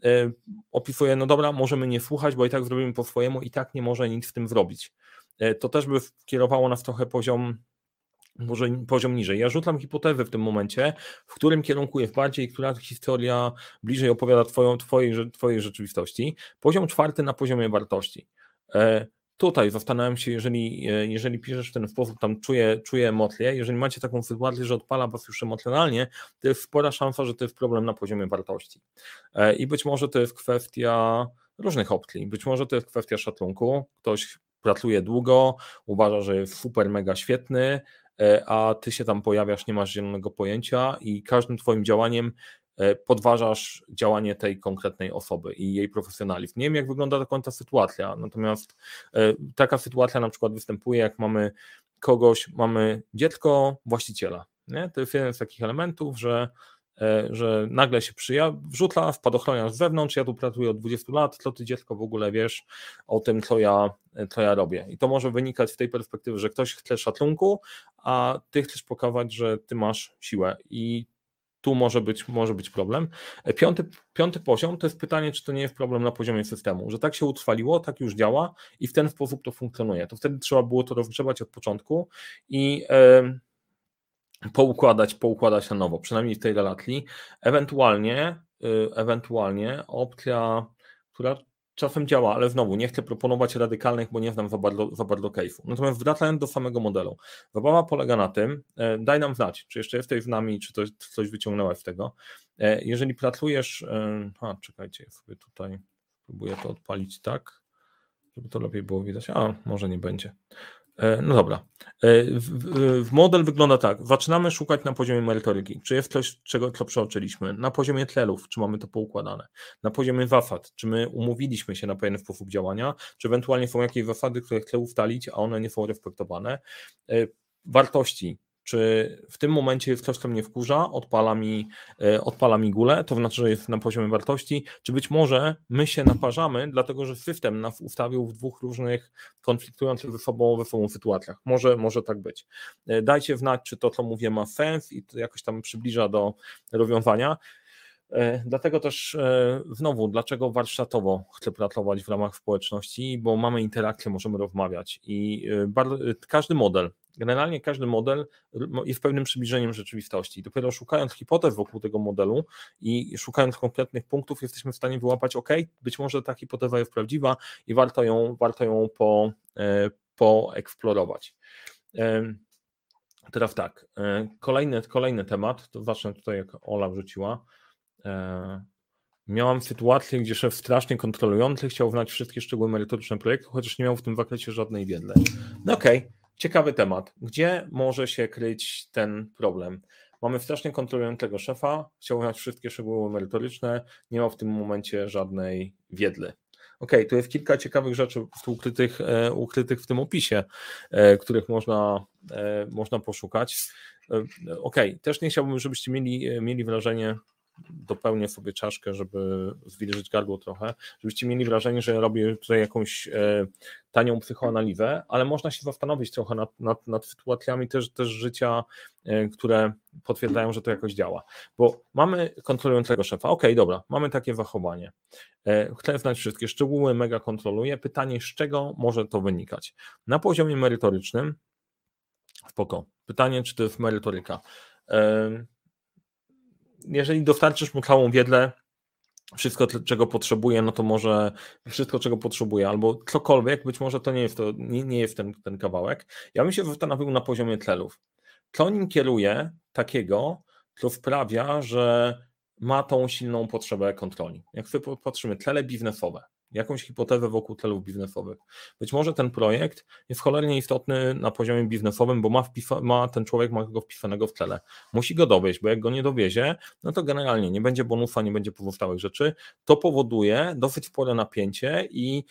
Speaker 1: y, opisuje, no dobra, możemy nie słuchać, bo i tak zrobimy po swojemu, i tak nie może nic w tym zrobić. Y, to też by kierowało nas trochę poziom może poziom niżej. Ja rzucam hipotezę w tym momencie, w którym kierunku jest bardziej, która historia bliżej opowiada twoją, twojej, twojej rzeczywistości. Poziom czwarty na poziomie wartości. E, tutaj zastanawiam się, jeżeli, e, jeżeli piszesz w ten sposób, tam czuję, czuję emocje, jeżeli macie taką sytuację, że odpala was już emocjonalnie, to jest spora szansa, że to jest problem na poziomie wartości. E, I być może to jest kwestia różnych opcji. Być może to jest kwestia szacunku. Ktoś pracuje długo, uważa, że jest super, mega świetny, a ty się tam pojawiasz, nie masz zielonego pojęcia i każdym twoim działaniem e, podważasz działanie tej konkretnej osoby i jej profesjonalizm. Nie wiem, jak wygląda końca sytuacja, natomiast e, taka sytuacja na przykład występuje, jak mamy kogoś, mamy dziecko właściciela. Nie? To jest jeden z takich elementów, że E, że nagle się przyja, wrzuca spadochroniarz z zewnątrz, ja tu pracuję od 20 lat, co ty dziecko w ogóle wiesz o tym, co ja, co ja robię. I to może wynikać z tej perspektywy, że ktoś chce szacunku, a ty chcesz pokazać, że ty masz siłę. I tu może być, może być problem. E, piąty, piąty poziom to jest pytanie, czy to nie jest problem na poziomie systemu, że tak się utrwaliło, tak już działa i w ten sposób to funkcjonuje. To wtedy trzeba było to rozgrzebać od początku i yy, poukładać, poukładać na nowo, przynajmniej w tej relacji. Ewentualnie, yy, ewentualnie opcja, która czasem działa, ale znowu nie chcę proponować radykalnych, bo nie znam za bardzo, za bardzo case'u. Natomiast wracając do samego modelu, zabawa polega na tym, e, daj nam znać, czy jeszcze jesteś z nami, czy coś, wyciągnąłeś z tego. E, jeżeli pracujesz, e, a czekajcie, sobie tutaj spróbuję to odpalić tak, żeby to lepiej było widać, a może nie będzie. E, no dobra. E, w, model wygląda tak. Zaczynamy szukać na poziomie merytoryki. Czy jest coś, czego co przeoczyliśmy? Na poziomie celów, czy mamy to poukładane? Na poziomie wafat, czy my umówiliśmy się na pewien sposób działania? Czy ewentualnie są jakieś wafady, które chcę ustalić, a one nie są respektowane? E, wartości, czy w tym momencie jest coś, co mnie wkurza, odpala mi, e, odpala mi gulę, to znaczy, że jest na poziomie wartości, czy być może my się naparzamy, dlatego że system nas ustawił w dwóch różnych konfliktujących ze sobą, ze sobą sytuacjach. Może, może tak być. E, dajcie znać, czy to, co mówię, ma sens i to jakoś tam przybliża do rozwiązania. E, dlatego też znowu, dlaczego warsztatowo chcę pracować w ramach społeczności, bo mamy interakcję, możemy rozmawiać i bardzo, każdy model Generalnie każdy model jest pewnym przybliżeniem rzeczywistości. Dopiero szukając hipotez wokół tego modelu i szukając konkretnych punktów, jesteśmy w stanie wyłapać, ok, być może ta hipoteza jest prawdziwa i warto ją, warto ją po, e, poeksplorować. E, teraz tak, e, kolejny, kolejny temat, to zacznę tutaj, jak Ola wrzuciła. Miałam sytuację, gdzie szef strasznie kontrolujący chciał znać wszystkie szczegóły merytoryczne projektu, chociaż nie miał w tym zakresie żadnej wiedzy. No okej, okay ciekawy temat. Gdzie może się kryć ten problem? Mamy strasznie kontrolującego szefa, chciał mieć wszystkie szczegóły merytoryczne, nie ma w tym momencie żadnej wiedzy. Ok, tu jest kilka ciekawych rzeczy ukrytych, e, ukrytych w tym opisie, e, których można, e, można poszukać. Ok, też nie chciałbym, żebyście mieli, mieli wrażenie, dopełnię sobie czaszkę, żeby zwilżyć gardło trochę, żebyście mieli wrażenie, że robię tutaj jakąś e, tanią psychoanalizę, ale można się zastanowić trochę nad, nad, nad sytuacjami też, też życia, e, które potwierdzają, że to jakoś działa. Bo mamy kontrolującego szefa, ok, dobra, mamy takie zachowanie. E, chcę znać wszystkie szczegóły, mega kontroluję. Pytanie, z czego może to wynikać? Na poziomie merytorycznym, spoko. Pytanie, czy to jest merytoryka jeżeli dostarczysz mu całą wiedzę, wszystko, czego potrzebuje, no to może wszystko, czego potrzebuje, albo cokolwiek, być może to nie jest, to, nie, nie jest ten, ten kawałek. Ja bym się zastanowił na poziomie celów. Co nim kieruje takiego, co sprawia, że ma tą silną potrzebę kontroli. Jak sobie patrzymy, cele biznesowe, jakąś hipotezę wokół celów biznesowych. Być może ten projekt jest cholernie istotny na poziomie biznesowym, bo ma, wpisa, ma ten człowiek ma go wpisanego w cele. Musi go dowieść, bo jak go nie dowiezie, no to generalnie nie będzie bonusa, nie będzie pozostałych rzeczy. To powoduje dosyć spore napięcie i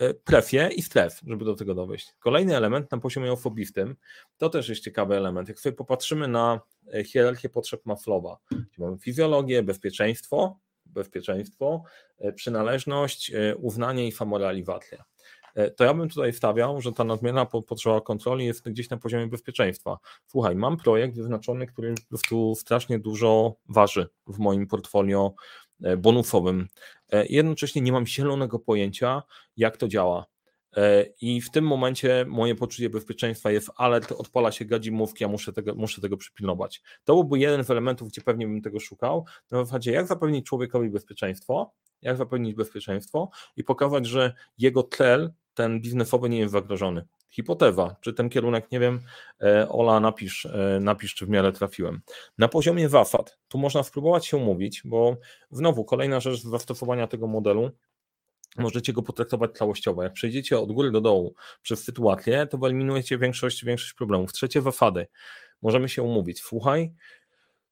Speaker 1: e, presję i stres, żeby do tego dowieść. Kolejny element na poziomie osobistym, to też jest ciekawy element. Jak sobie popatrzymy na e, hierarchię potrzeb Maslowa, mamy fizjologię, bezpieczeństwo, bezpieczeństwo, e, przynależność, e, uznanie i samorealizacja. E, to ja bym tutaj stawiał, że ta nadmierna potrzeba kontroli jest gdzieś na poziomie bezpieczeństwa. Słuchaj, mam projekt wyznaczony, który tu strasznie dużo waży w moim portfolio bonusowym. Jednocześnie nie mam zielonego pojęcia, jak to działa. E, I w tym momencie moje poczucie bezpieczeństwa jest, ale odpala się gadzimówki, ja muszę tego, muszę tego przypilnować. To byłby jeden z elementów, gdzie pewnie bym tego szukał. Na zasadzie, jak zapewnić człowiekowi bezpieczeństwo, jak zapewnić bezpieczeństwo i pokazać, że jego cel, ten biznesowy, nie jest zagrożony. Hipoteza, czy ten kierunek, nie wiem, e, Ola, napisz, e, napisz, czy w miarę trafiłem. Na poziomie WAFAD, tu można spróbować się umówić, bo znowu kolejna rzecz zastosowania tego modelu możecie go potraktować całościowo. Jak przejdziecie od góry do dołu przez sytuację, to wyeliminujecie większość, większość problemów. Trzecie wafady. Możemy się umówić. Słuchaj,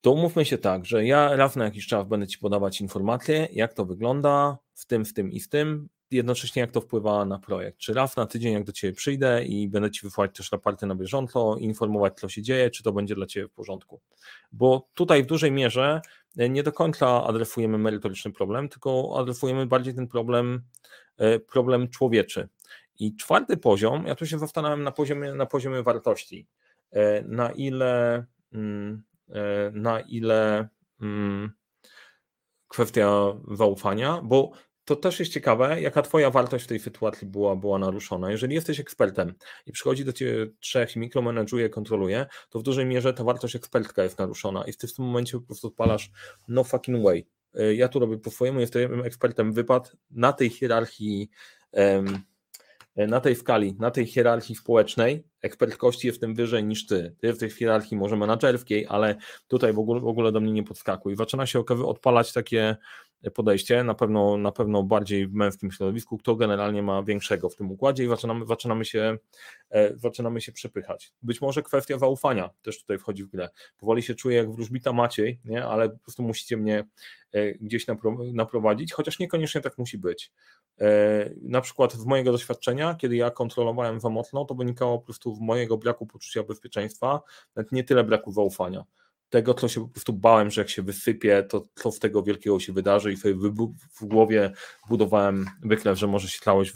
Speaker 1: to umówmy się tak, że ja raz na jakiś czas będę Ci podawać informacje, jak to wygląda, w tym, w tym i w tym, jednocześnie jak to wpływa na projekt. Czy raz na tydzień, jak do Ciebie przyjdę i będę Ci wysyłać też raporty na bieżąco, informować, co się dzieje, czy to będzie dla Ciebie w porządku. Bo tutaj w dużej mierze e, nie do końca adresujemy merytoryczny problem, tylko adresujemy bardziej ten problem, e, problem człowieczy. I czwarty poziom, ja tu się zastanawiam na poziomie, na poziomie wartości. E, na ile, mm, na ile mm, kwestia zaufania, bo to też jest ciekawe, jaka twoja wartość w tej sytuacji była, była naruszona. Jeżeli jesteś ekspertem i przychodzi do ciebie trzech i mikromanaguje, kontroluje, to w dużej mierze ta wartość ekspertka jest naruszona i ty w tym momencie po prostu odpalasz no fucking way. Y, ja tu robię po swojemu, jestem ekspertem wypad na tej hierarchii na tej skali, na tej hierarchii społecznej, ekspertkości jestem wyżej niż ty. Ty jesteś w hierarchii może menadżerskiej, ale tutaj w ogóle, w ogóle do mnie nie podskakuj. Zaczyna się odpalać takie podejście, na pewno, na pewno bardziej w męskim środowisku, kto generalnie ma większego w tym układzie i zaczynamy, zaczynamy, się, e, zaczynamy się przepychać. Być może kwestia zaufania też tutaj wchodzi w grę. Powoli się czuję jak wróżbita Maciej, nie? ale po prostu musicie mnie e, gdzieś naprowadzić, chociaż niekoniecznie tak musi być. E, na przykład w mojego doświadczenia, kiedy ja kontrolowałem za mocno, to wynikało po prostu z mojego braku poczucia bezpieczeństwa, nawet nie tyle braku zaufania, tego, co się po prostu bałem, że jak się wysypie, to co z tego wielkiego się wydarzy i sobie w głowie budowałem wykres, że może się całość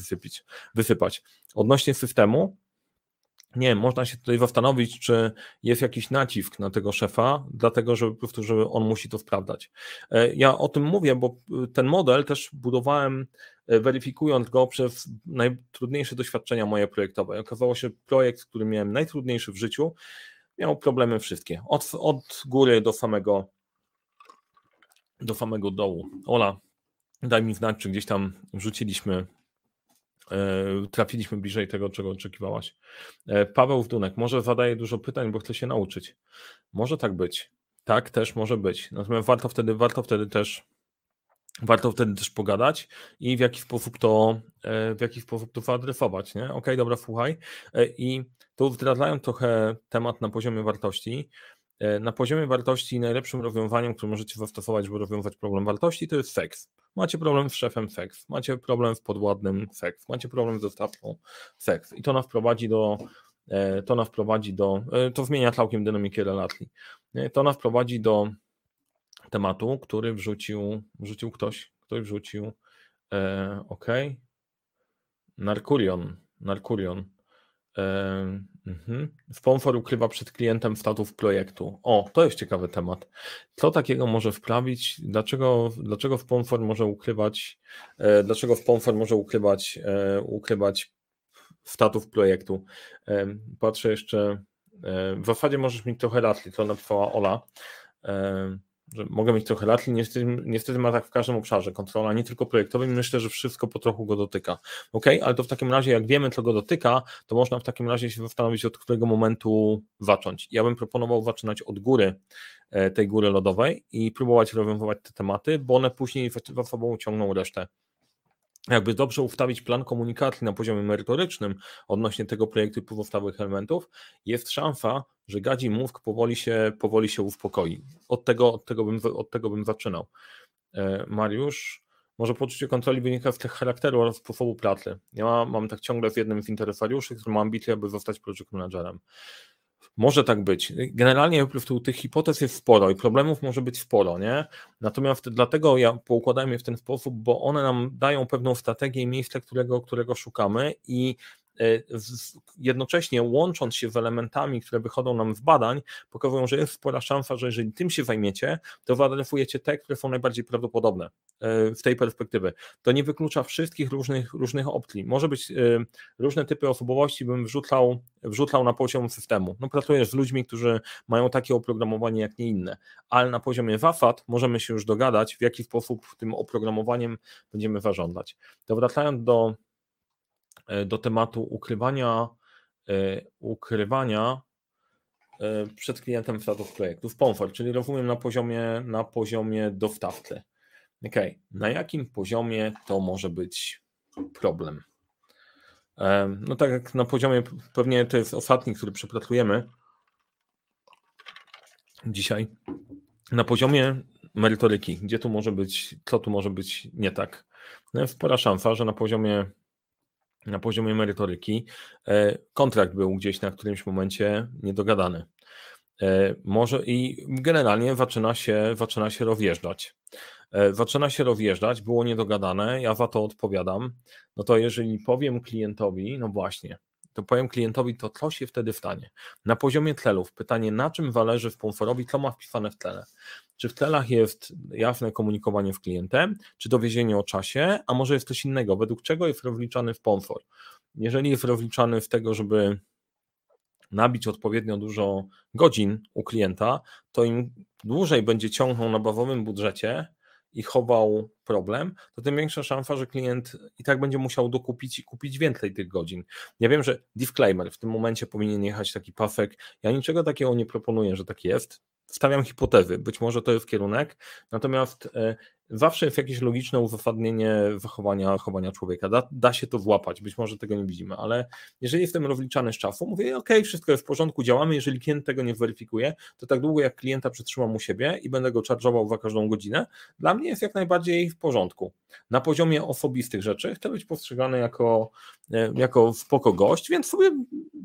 Speaker 1: wysypać. Odnośnie systemu, nie, można się tutaj zastanowić, czy jest jakiś nacisk na tego szefa, dlatego że żeby on musi to sprawdzać. E, ja o tym mówię, bo ten model też budowałem e, weryfikując go przez najtrudniejsze doświadczenia moje projektowe. Okazało się, projekt, który miałem najtrudniejszy w życiu, miał problemy wszystkie. Od, od góry do samego do samego dołu. Ola, daj mi znać, czy gdzieś tam wrzuciliśmy, e, trafiliśmy bliżej tego, czego oczekiwałaś. E, Paweł Wdunek, może zadaje dużo pytań, bo chce się nauczyć. Może tak być. Tak, też może być. Natomiast warto wtedy, warto wtedy też warto wtedy też pogadać i w jaki sposób to, e, w jaki sposób to wyadresować, nie? Ok, dobra, słuchaj. E, I tu zdradzając trochę temat na poziomie wartości. E, na poziomie wartości najlepszym rozwiązaniem, które możecie zastosować, żeby rozwiązać problem wartości, to jest seks. Macie problem z szefem seks, macie problem z podwładnym seks, macie problem z dostawcą seks i to nas prowadzi do to nas prowadzi do, to zmienia całkiem dynamikę relacji. To nas prowadzi do tematu, który wrzucił, wrzucił ktoś, ktoś wrzucił, e, ok, Narkurion, Narkurion. E, mhm. Sponsor ukrywa przed klientem statów projektu. O, to jest ciekawy temat. Co takiego może wprawić? Dlaczego, dlaczego sponsor może ukrywać, e, dlaczego sponsor może ukrywać, e, ukrywać statów projektu? E, patrzę jeszcze, e, w zasadzie możesz mieć trochę racji, co napisała Ola. E, że mogę mieć trochę lat, niestety, niestety ma tak w każdym obszarze kontrola, nie tylko projektowym, myślę, że wszystko po trochu go dotyka. Ok, ale to w takim razie, jak wiemy, co go dotyka, to można w takim razie się zastanowić, od którego momentu zacząć. Ja bym proponował zaczynać od góry, e, tej góry lodowej i próbować rozwiązywać te tematy, bo one później za sobą ciągną resztę jakby dobrze ustawić plan komunikacji na poziomie merytorycznym odnośnie tego projektu i pozostałych elementów, jest szansa, że gadzi mózg powoli się, powoli się uspokoi. Od tego, od, tego bym, od tego bym zaczynał. E, Mariusz, może poczucie kontroli wynika z tych charakteru oraz sposobu pracy. Ja mam tak ciągle z jednym z interesariuszy, który ma ambicje, aby zostać project managerem. Może tak być. Generalnie tych hipotez jest sporo i problemów może być sporo, nie? Natomiast dlatego ja poukładałem je w ten sposób, bo one nam dają pewną strategię i miejsce, którego, którego szukamy i jednocześnie łącząc się z elementami, które wychodzą nam z badań, pokazują, że jest spora szansa, że jeżeli tym się zajmiecie, to wyadresujecie te, które są najbardziej prawdopodobne e, z tej perspektywy. To nie wyklucza wszystkich różnych, różnych opcji. Może być e, różne typy osobowości, bym wrzucał, wrzucał na poziom systemu. No, pracujesz z ludźmi, którzy mają takie oprogramowanie jak nie inne, ale na poziomie zasad możemy się już dogadać, w jaki sposób tym oprogramowaniem będziemy zarządzać. To wracając do E, do tematu ukrywania, e, ukrywania e, przed klientem statów projektu. Sponsor, czyli rozumiem na poziomie, na poziomie dostawcy. Ok, na jakim poziomie to może być problem? No tak jak na poziomie, pewnie to jest ostatni, który przepracujemy dzisiaj. Na poziomie merytoryki, gdzie tu może być, co tu może być nie tak? No jest spora szansa, że na poziomie na poziomie merytoryki, e, kontrakt był gdzieś na którymś momencie niedogadany. E, może i generalnie zaczyna się, zaczyna się rozjeżdżać. E, zaczyna się rozjeżdżać, było niedogadane, ja za to odpowiadam. No to jeżeli powiem klientowi, no właśnie, to powiem klientowi, to co się wtedy stanie. Na poziomie tlelów, pytanie, na czym zależy w pomforowi, co ma wpisane w tle. Czy w tlach jest jasne komunikowanie z klientem, czy dowiezienie o czasie, a może jest coś innego, według czego jest rozliczany w pomfor. Jeżeli jest rozliczany w tego, żeby nabić odpowiednio dużo godzin u klienta, to im dłużej będzie ciągnął na bawowym budżecie i chował problem, to tym większa szansa, że klient i tak będzie musiał dokupić i kupić więcej tych godzin. Ja wiem, że disclaimer, w tym momencie powinien jechać taki pafek. Ja niczego takiego nie proponuję, że tak jest. Wstawiam hipotezy, być może to jest kierunek, natomiast e, zawsze jest jakieś logiczne uzasadnienie zachowania, zachowania człowieka. Da, da się to włapać, być może tego nie widzimy, ale jeżeli jestem rozliczany z czasu, mówię, ok, wszystko jest w porządku, działamy, jeżeli klient tego nie weryfikuje, to tak długo jak klienta przytrzymam u siebie i będę go charge'ował za każdą godzinę, dla mnie jest jak najbardziej w porządku. Na poziomie osobistych rzeczy chcę być postrzegany jako, e, jako spoko gość, więc sobie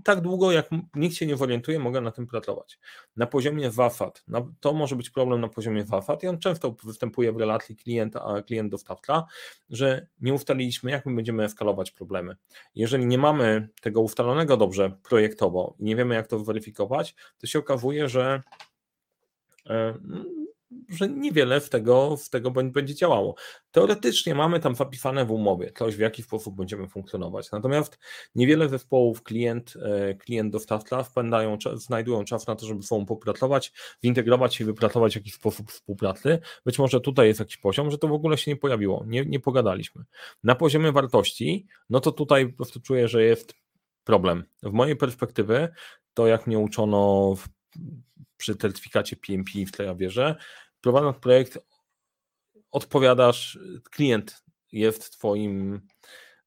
Speaker 1: tak długo jak nikt się nie orientuje, mogę na tym pracować. Na poziomie WAFAT, to może być problem na poziomie WAFAT i on często występuje w relacji klient, a klient dostawca, że nie ustaliliśmy, jak my będziemy eskalować problemy. Jeżeli nie mamy tego ustalonego dobrze projektowo i nie wiemy, jak to zweryfikować, to się okazuje, że e, że niewiele w tego, w tego będzie działało. Teoretycznie mamy tam zapisane w umowie coś, w jaki sposób będziemy funkcjonować. Natomiast niewiele zespołów klient, e, klient dostawca wpędają, znajdują czas na to, żeby sobą popracować, zintegrować się i wypracować jakiś sposób współpracy. Być może tutaj jest jakiś poziom, że to w ogóle się nie pojawiło, nie, nie pogadaliśmy. Na poziomie wartości, no to tutaj po prostu czuję, że jest problem. W mojej perspektywy, to jak mnie uczono w przy certyfikacie PMP w tej wierzę, prowadząc projekt odpowiadasz, klient jest twoim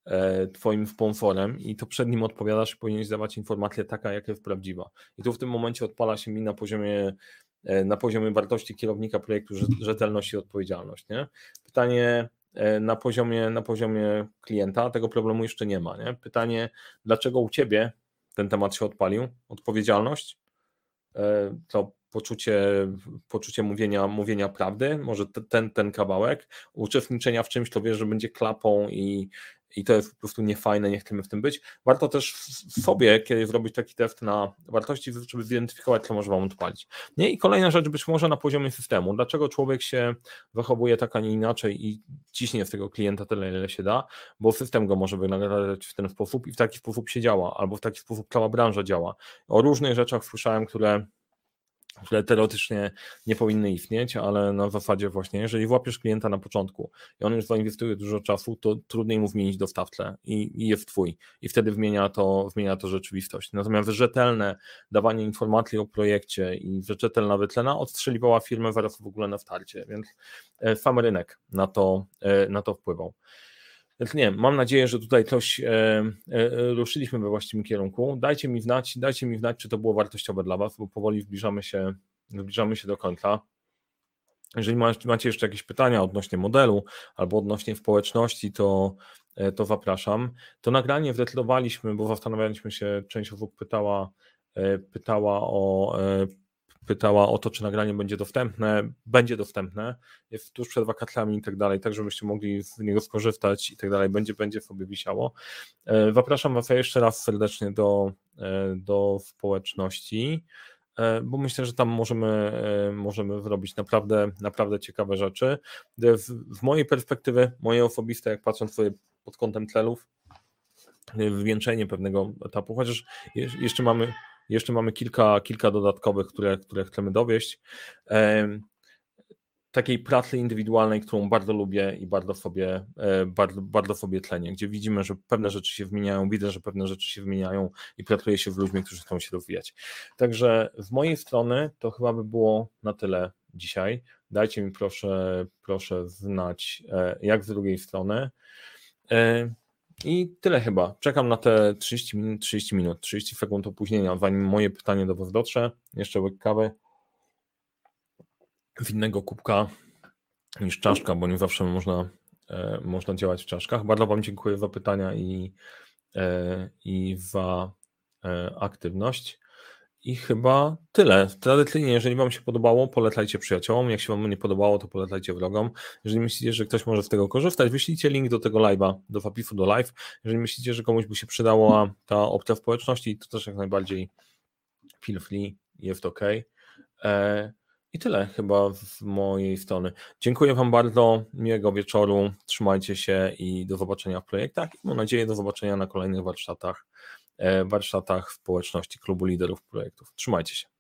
Speaker 1: e, twoim sponsorem i to przed nim odpowiadasz i powinieneś dawać informację taka, jaka jest prawdziwa. I tu w tym momencie odpala się mi na poziomie e, na poziomie wartości kierownika projektu rzetelność i odpowiedzialność. Nie? Pytanie e, na poziomie, na poziomie klienta, tego problemu jeszcze nie ma. Nie? Pytanie, dlaczego u Ciebie ten temat się odpalił? Odpowiedzialność? To poczucie, poczucie mówienia, mówienia prawdy, może ten, ten kawałek, uczestniczenia w czymś, to wiesz, że będzie klapą i, i to jest po prostu niefajne, nie chcemy w tym być. Warto też sobie, kiedy zrobić taki test na wartości, żeby zidentyfikować, co może Wam odpalić. Nie? I kolejna rzecz, być może na poziomie systemu. Dlaczego człowiek się zachowuje tak, a nie inaczej i ciśnie z tego klienta tyle, ile się da, bo system go może wynagradzać w ten sposób i w taki sposób się działa, albo w taki sposób cała branża działa. O różnych rzeczach słyszałem, które które teoretycznie nie powinny istnieć, ale na zasadzie właśnie, jeżeli włapiesz klienta na początku i on już zainwestuje dużo czasu, to trudniej mu zmienić dostawcę i, i jest twój i wtedy zmienia to, zmienia to rzeczywistość. Natomiast rzetelne dawanie informacji o projekcie i rzetelna wytlena odstrzeliwała firmę zaraz w ogóle na starcie, więc e, sam rynek na to, e, na to wpływał. Nie, mam nadzieję, że tutaj coś e, e, ruszyliśmy we właściwym kierunku. Dajcie mi znać, dajcie mi znać, czy to było wartościowe dla Was, bo powoli zbliżamy się, zbliżamy się do końca. Jeżeli macie jeszcze jakieś pytania odnośnie modelu albo odnośnie społeczności, to, e, to zapraszam. To nagranie zdecydowaliśmy, bo zastanawialiśmy się, część osób pytała, e, pytała o pytała o to, czy nagranie będzie dostępne. Będzie dostępne, jest tuż przed wakacjami i tak dalej, tak żebyście mogli z niego skorzystać i tak dalej, będzie, będzie sobie wisiało. E, zapraszam Was jeszcze raz serdecznie do, e, do społeczności, e, bo myślę, że tam możemy, możemy zrobić naprawdę, naprawdę ciekawe rzeczy. W mojej perspektywy, moje osobiste, jak patrząc sobie pod kątem celów, zwieńczenie pewnego etapu, chociaż jeszcze mamy jeszcze mamy kilka, kilka dodatkowych, które, które chcemy dowieść. Takiej pracy indywidualnej, którą bardzo lubię i bardzo sobie, e, bardzo, bardzo sobie tlenię, gdzie widzimy, że pewne rzeczy się zmieniają, widzę, że pewne rzeczy się zmieniają i pracuję się z ludźmi, którzy chcą się rozwijać. Także z mojej strony to chyba by było na tyle dzisiaj. Dajcie mi proszę, proszę znać, e, jak z drugiej strony. I tyle chyba. Czekam na te 30 minut, 30 minut, 30 sekund opóźnienia, zanim moje pytanie do Was dotrze. Jeszcze łyk kawy z innego kubka niż czaszka, bo nie zawsze można, e, można działać w czaszkach. Bardzo Wam dziękuję za pytania i, e, i za e, aktywność. I chyba tyle. Tradycyjnie, jeżeli Wam się podobało, polecajcie przyjaciołom. Jak się Wam nie podobało, to polecajcie wrogom. Jeżeli myślicie, że ktoś może z tego korzystać, wyślijcie link do tego live'a, do Fapifu, do live. Jeżeli myślicie, że komuś by się przydała ta opcja społeczności, to też jak najbardziej feel free, jest ok. E, I tyle chyba z mojej strony. Dziękuję Wam bardzo, miłego wieczoru, trzymajcie się i do zobaczenia w projektach. Mam nadzieję do zobaczenia na kolejnych warsztatach, warsztatach społeczności Klubu Liderów Projektów. Trzymajcie się.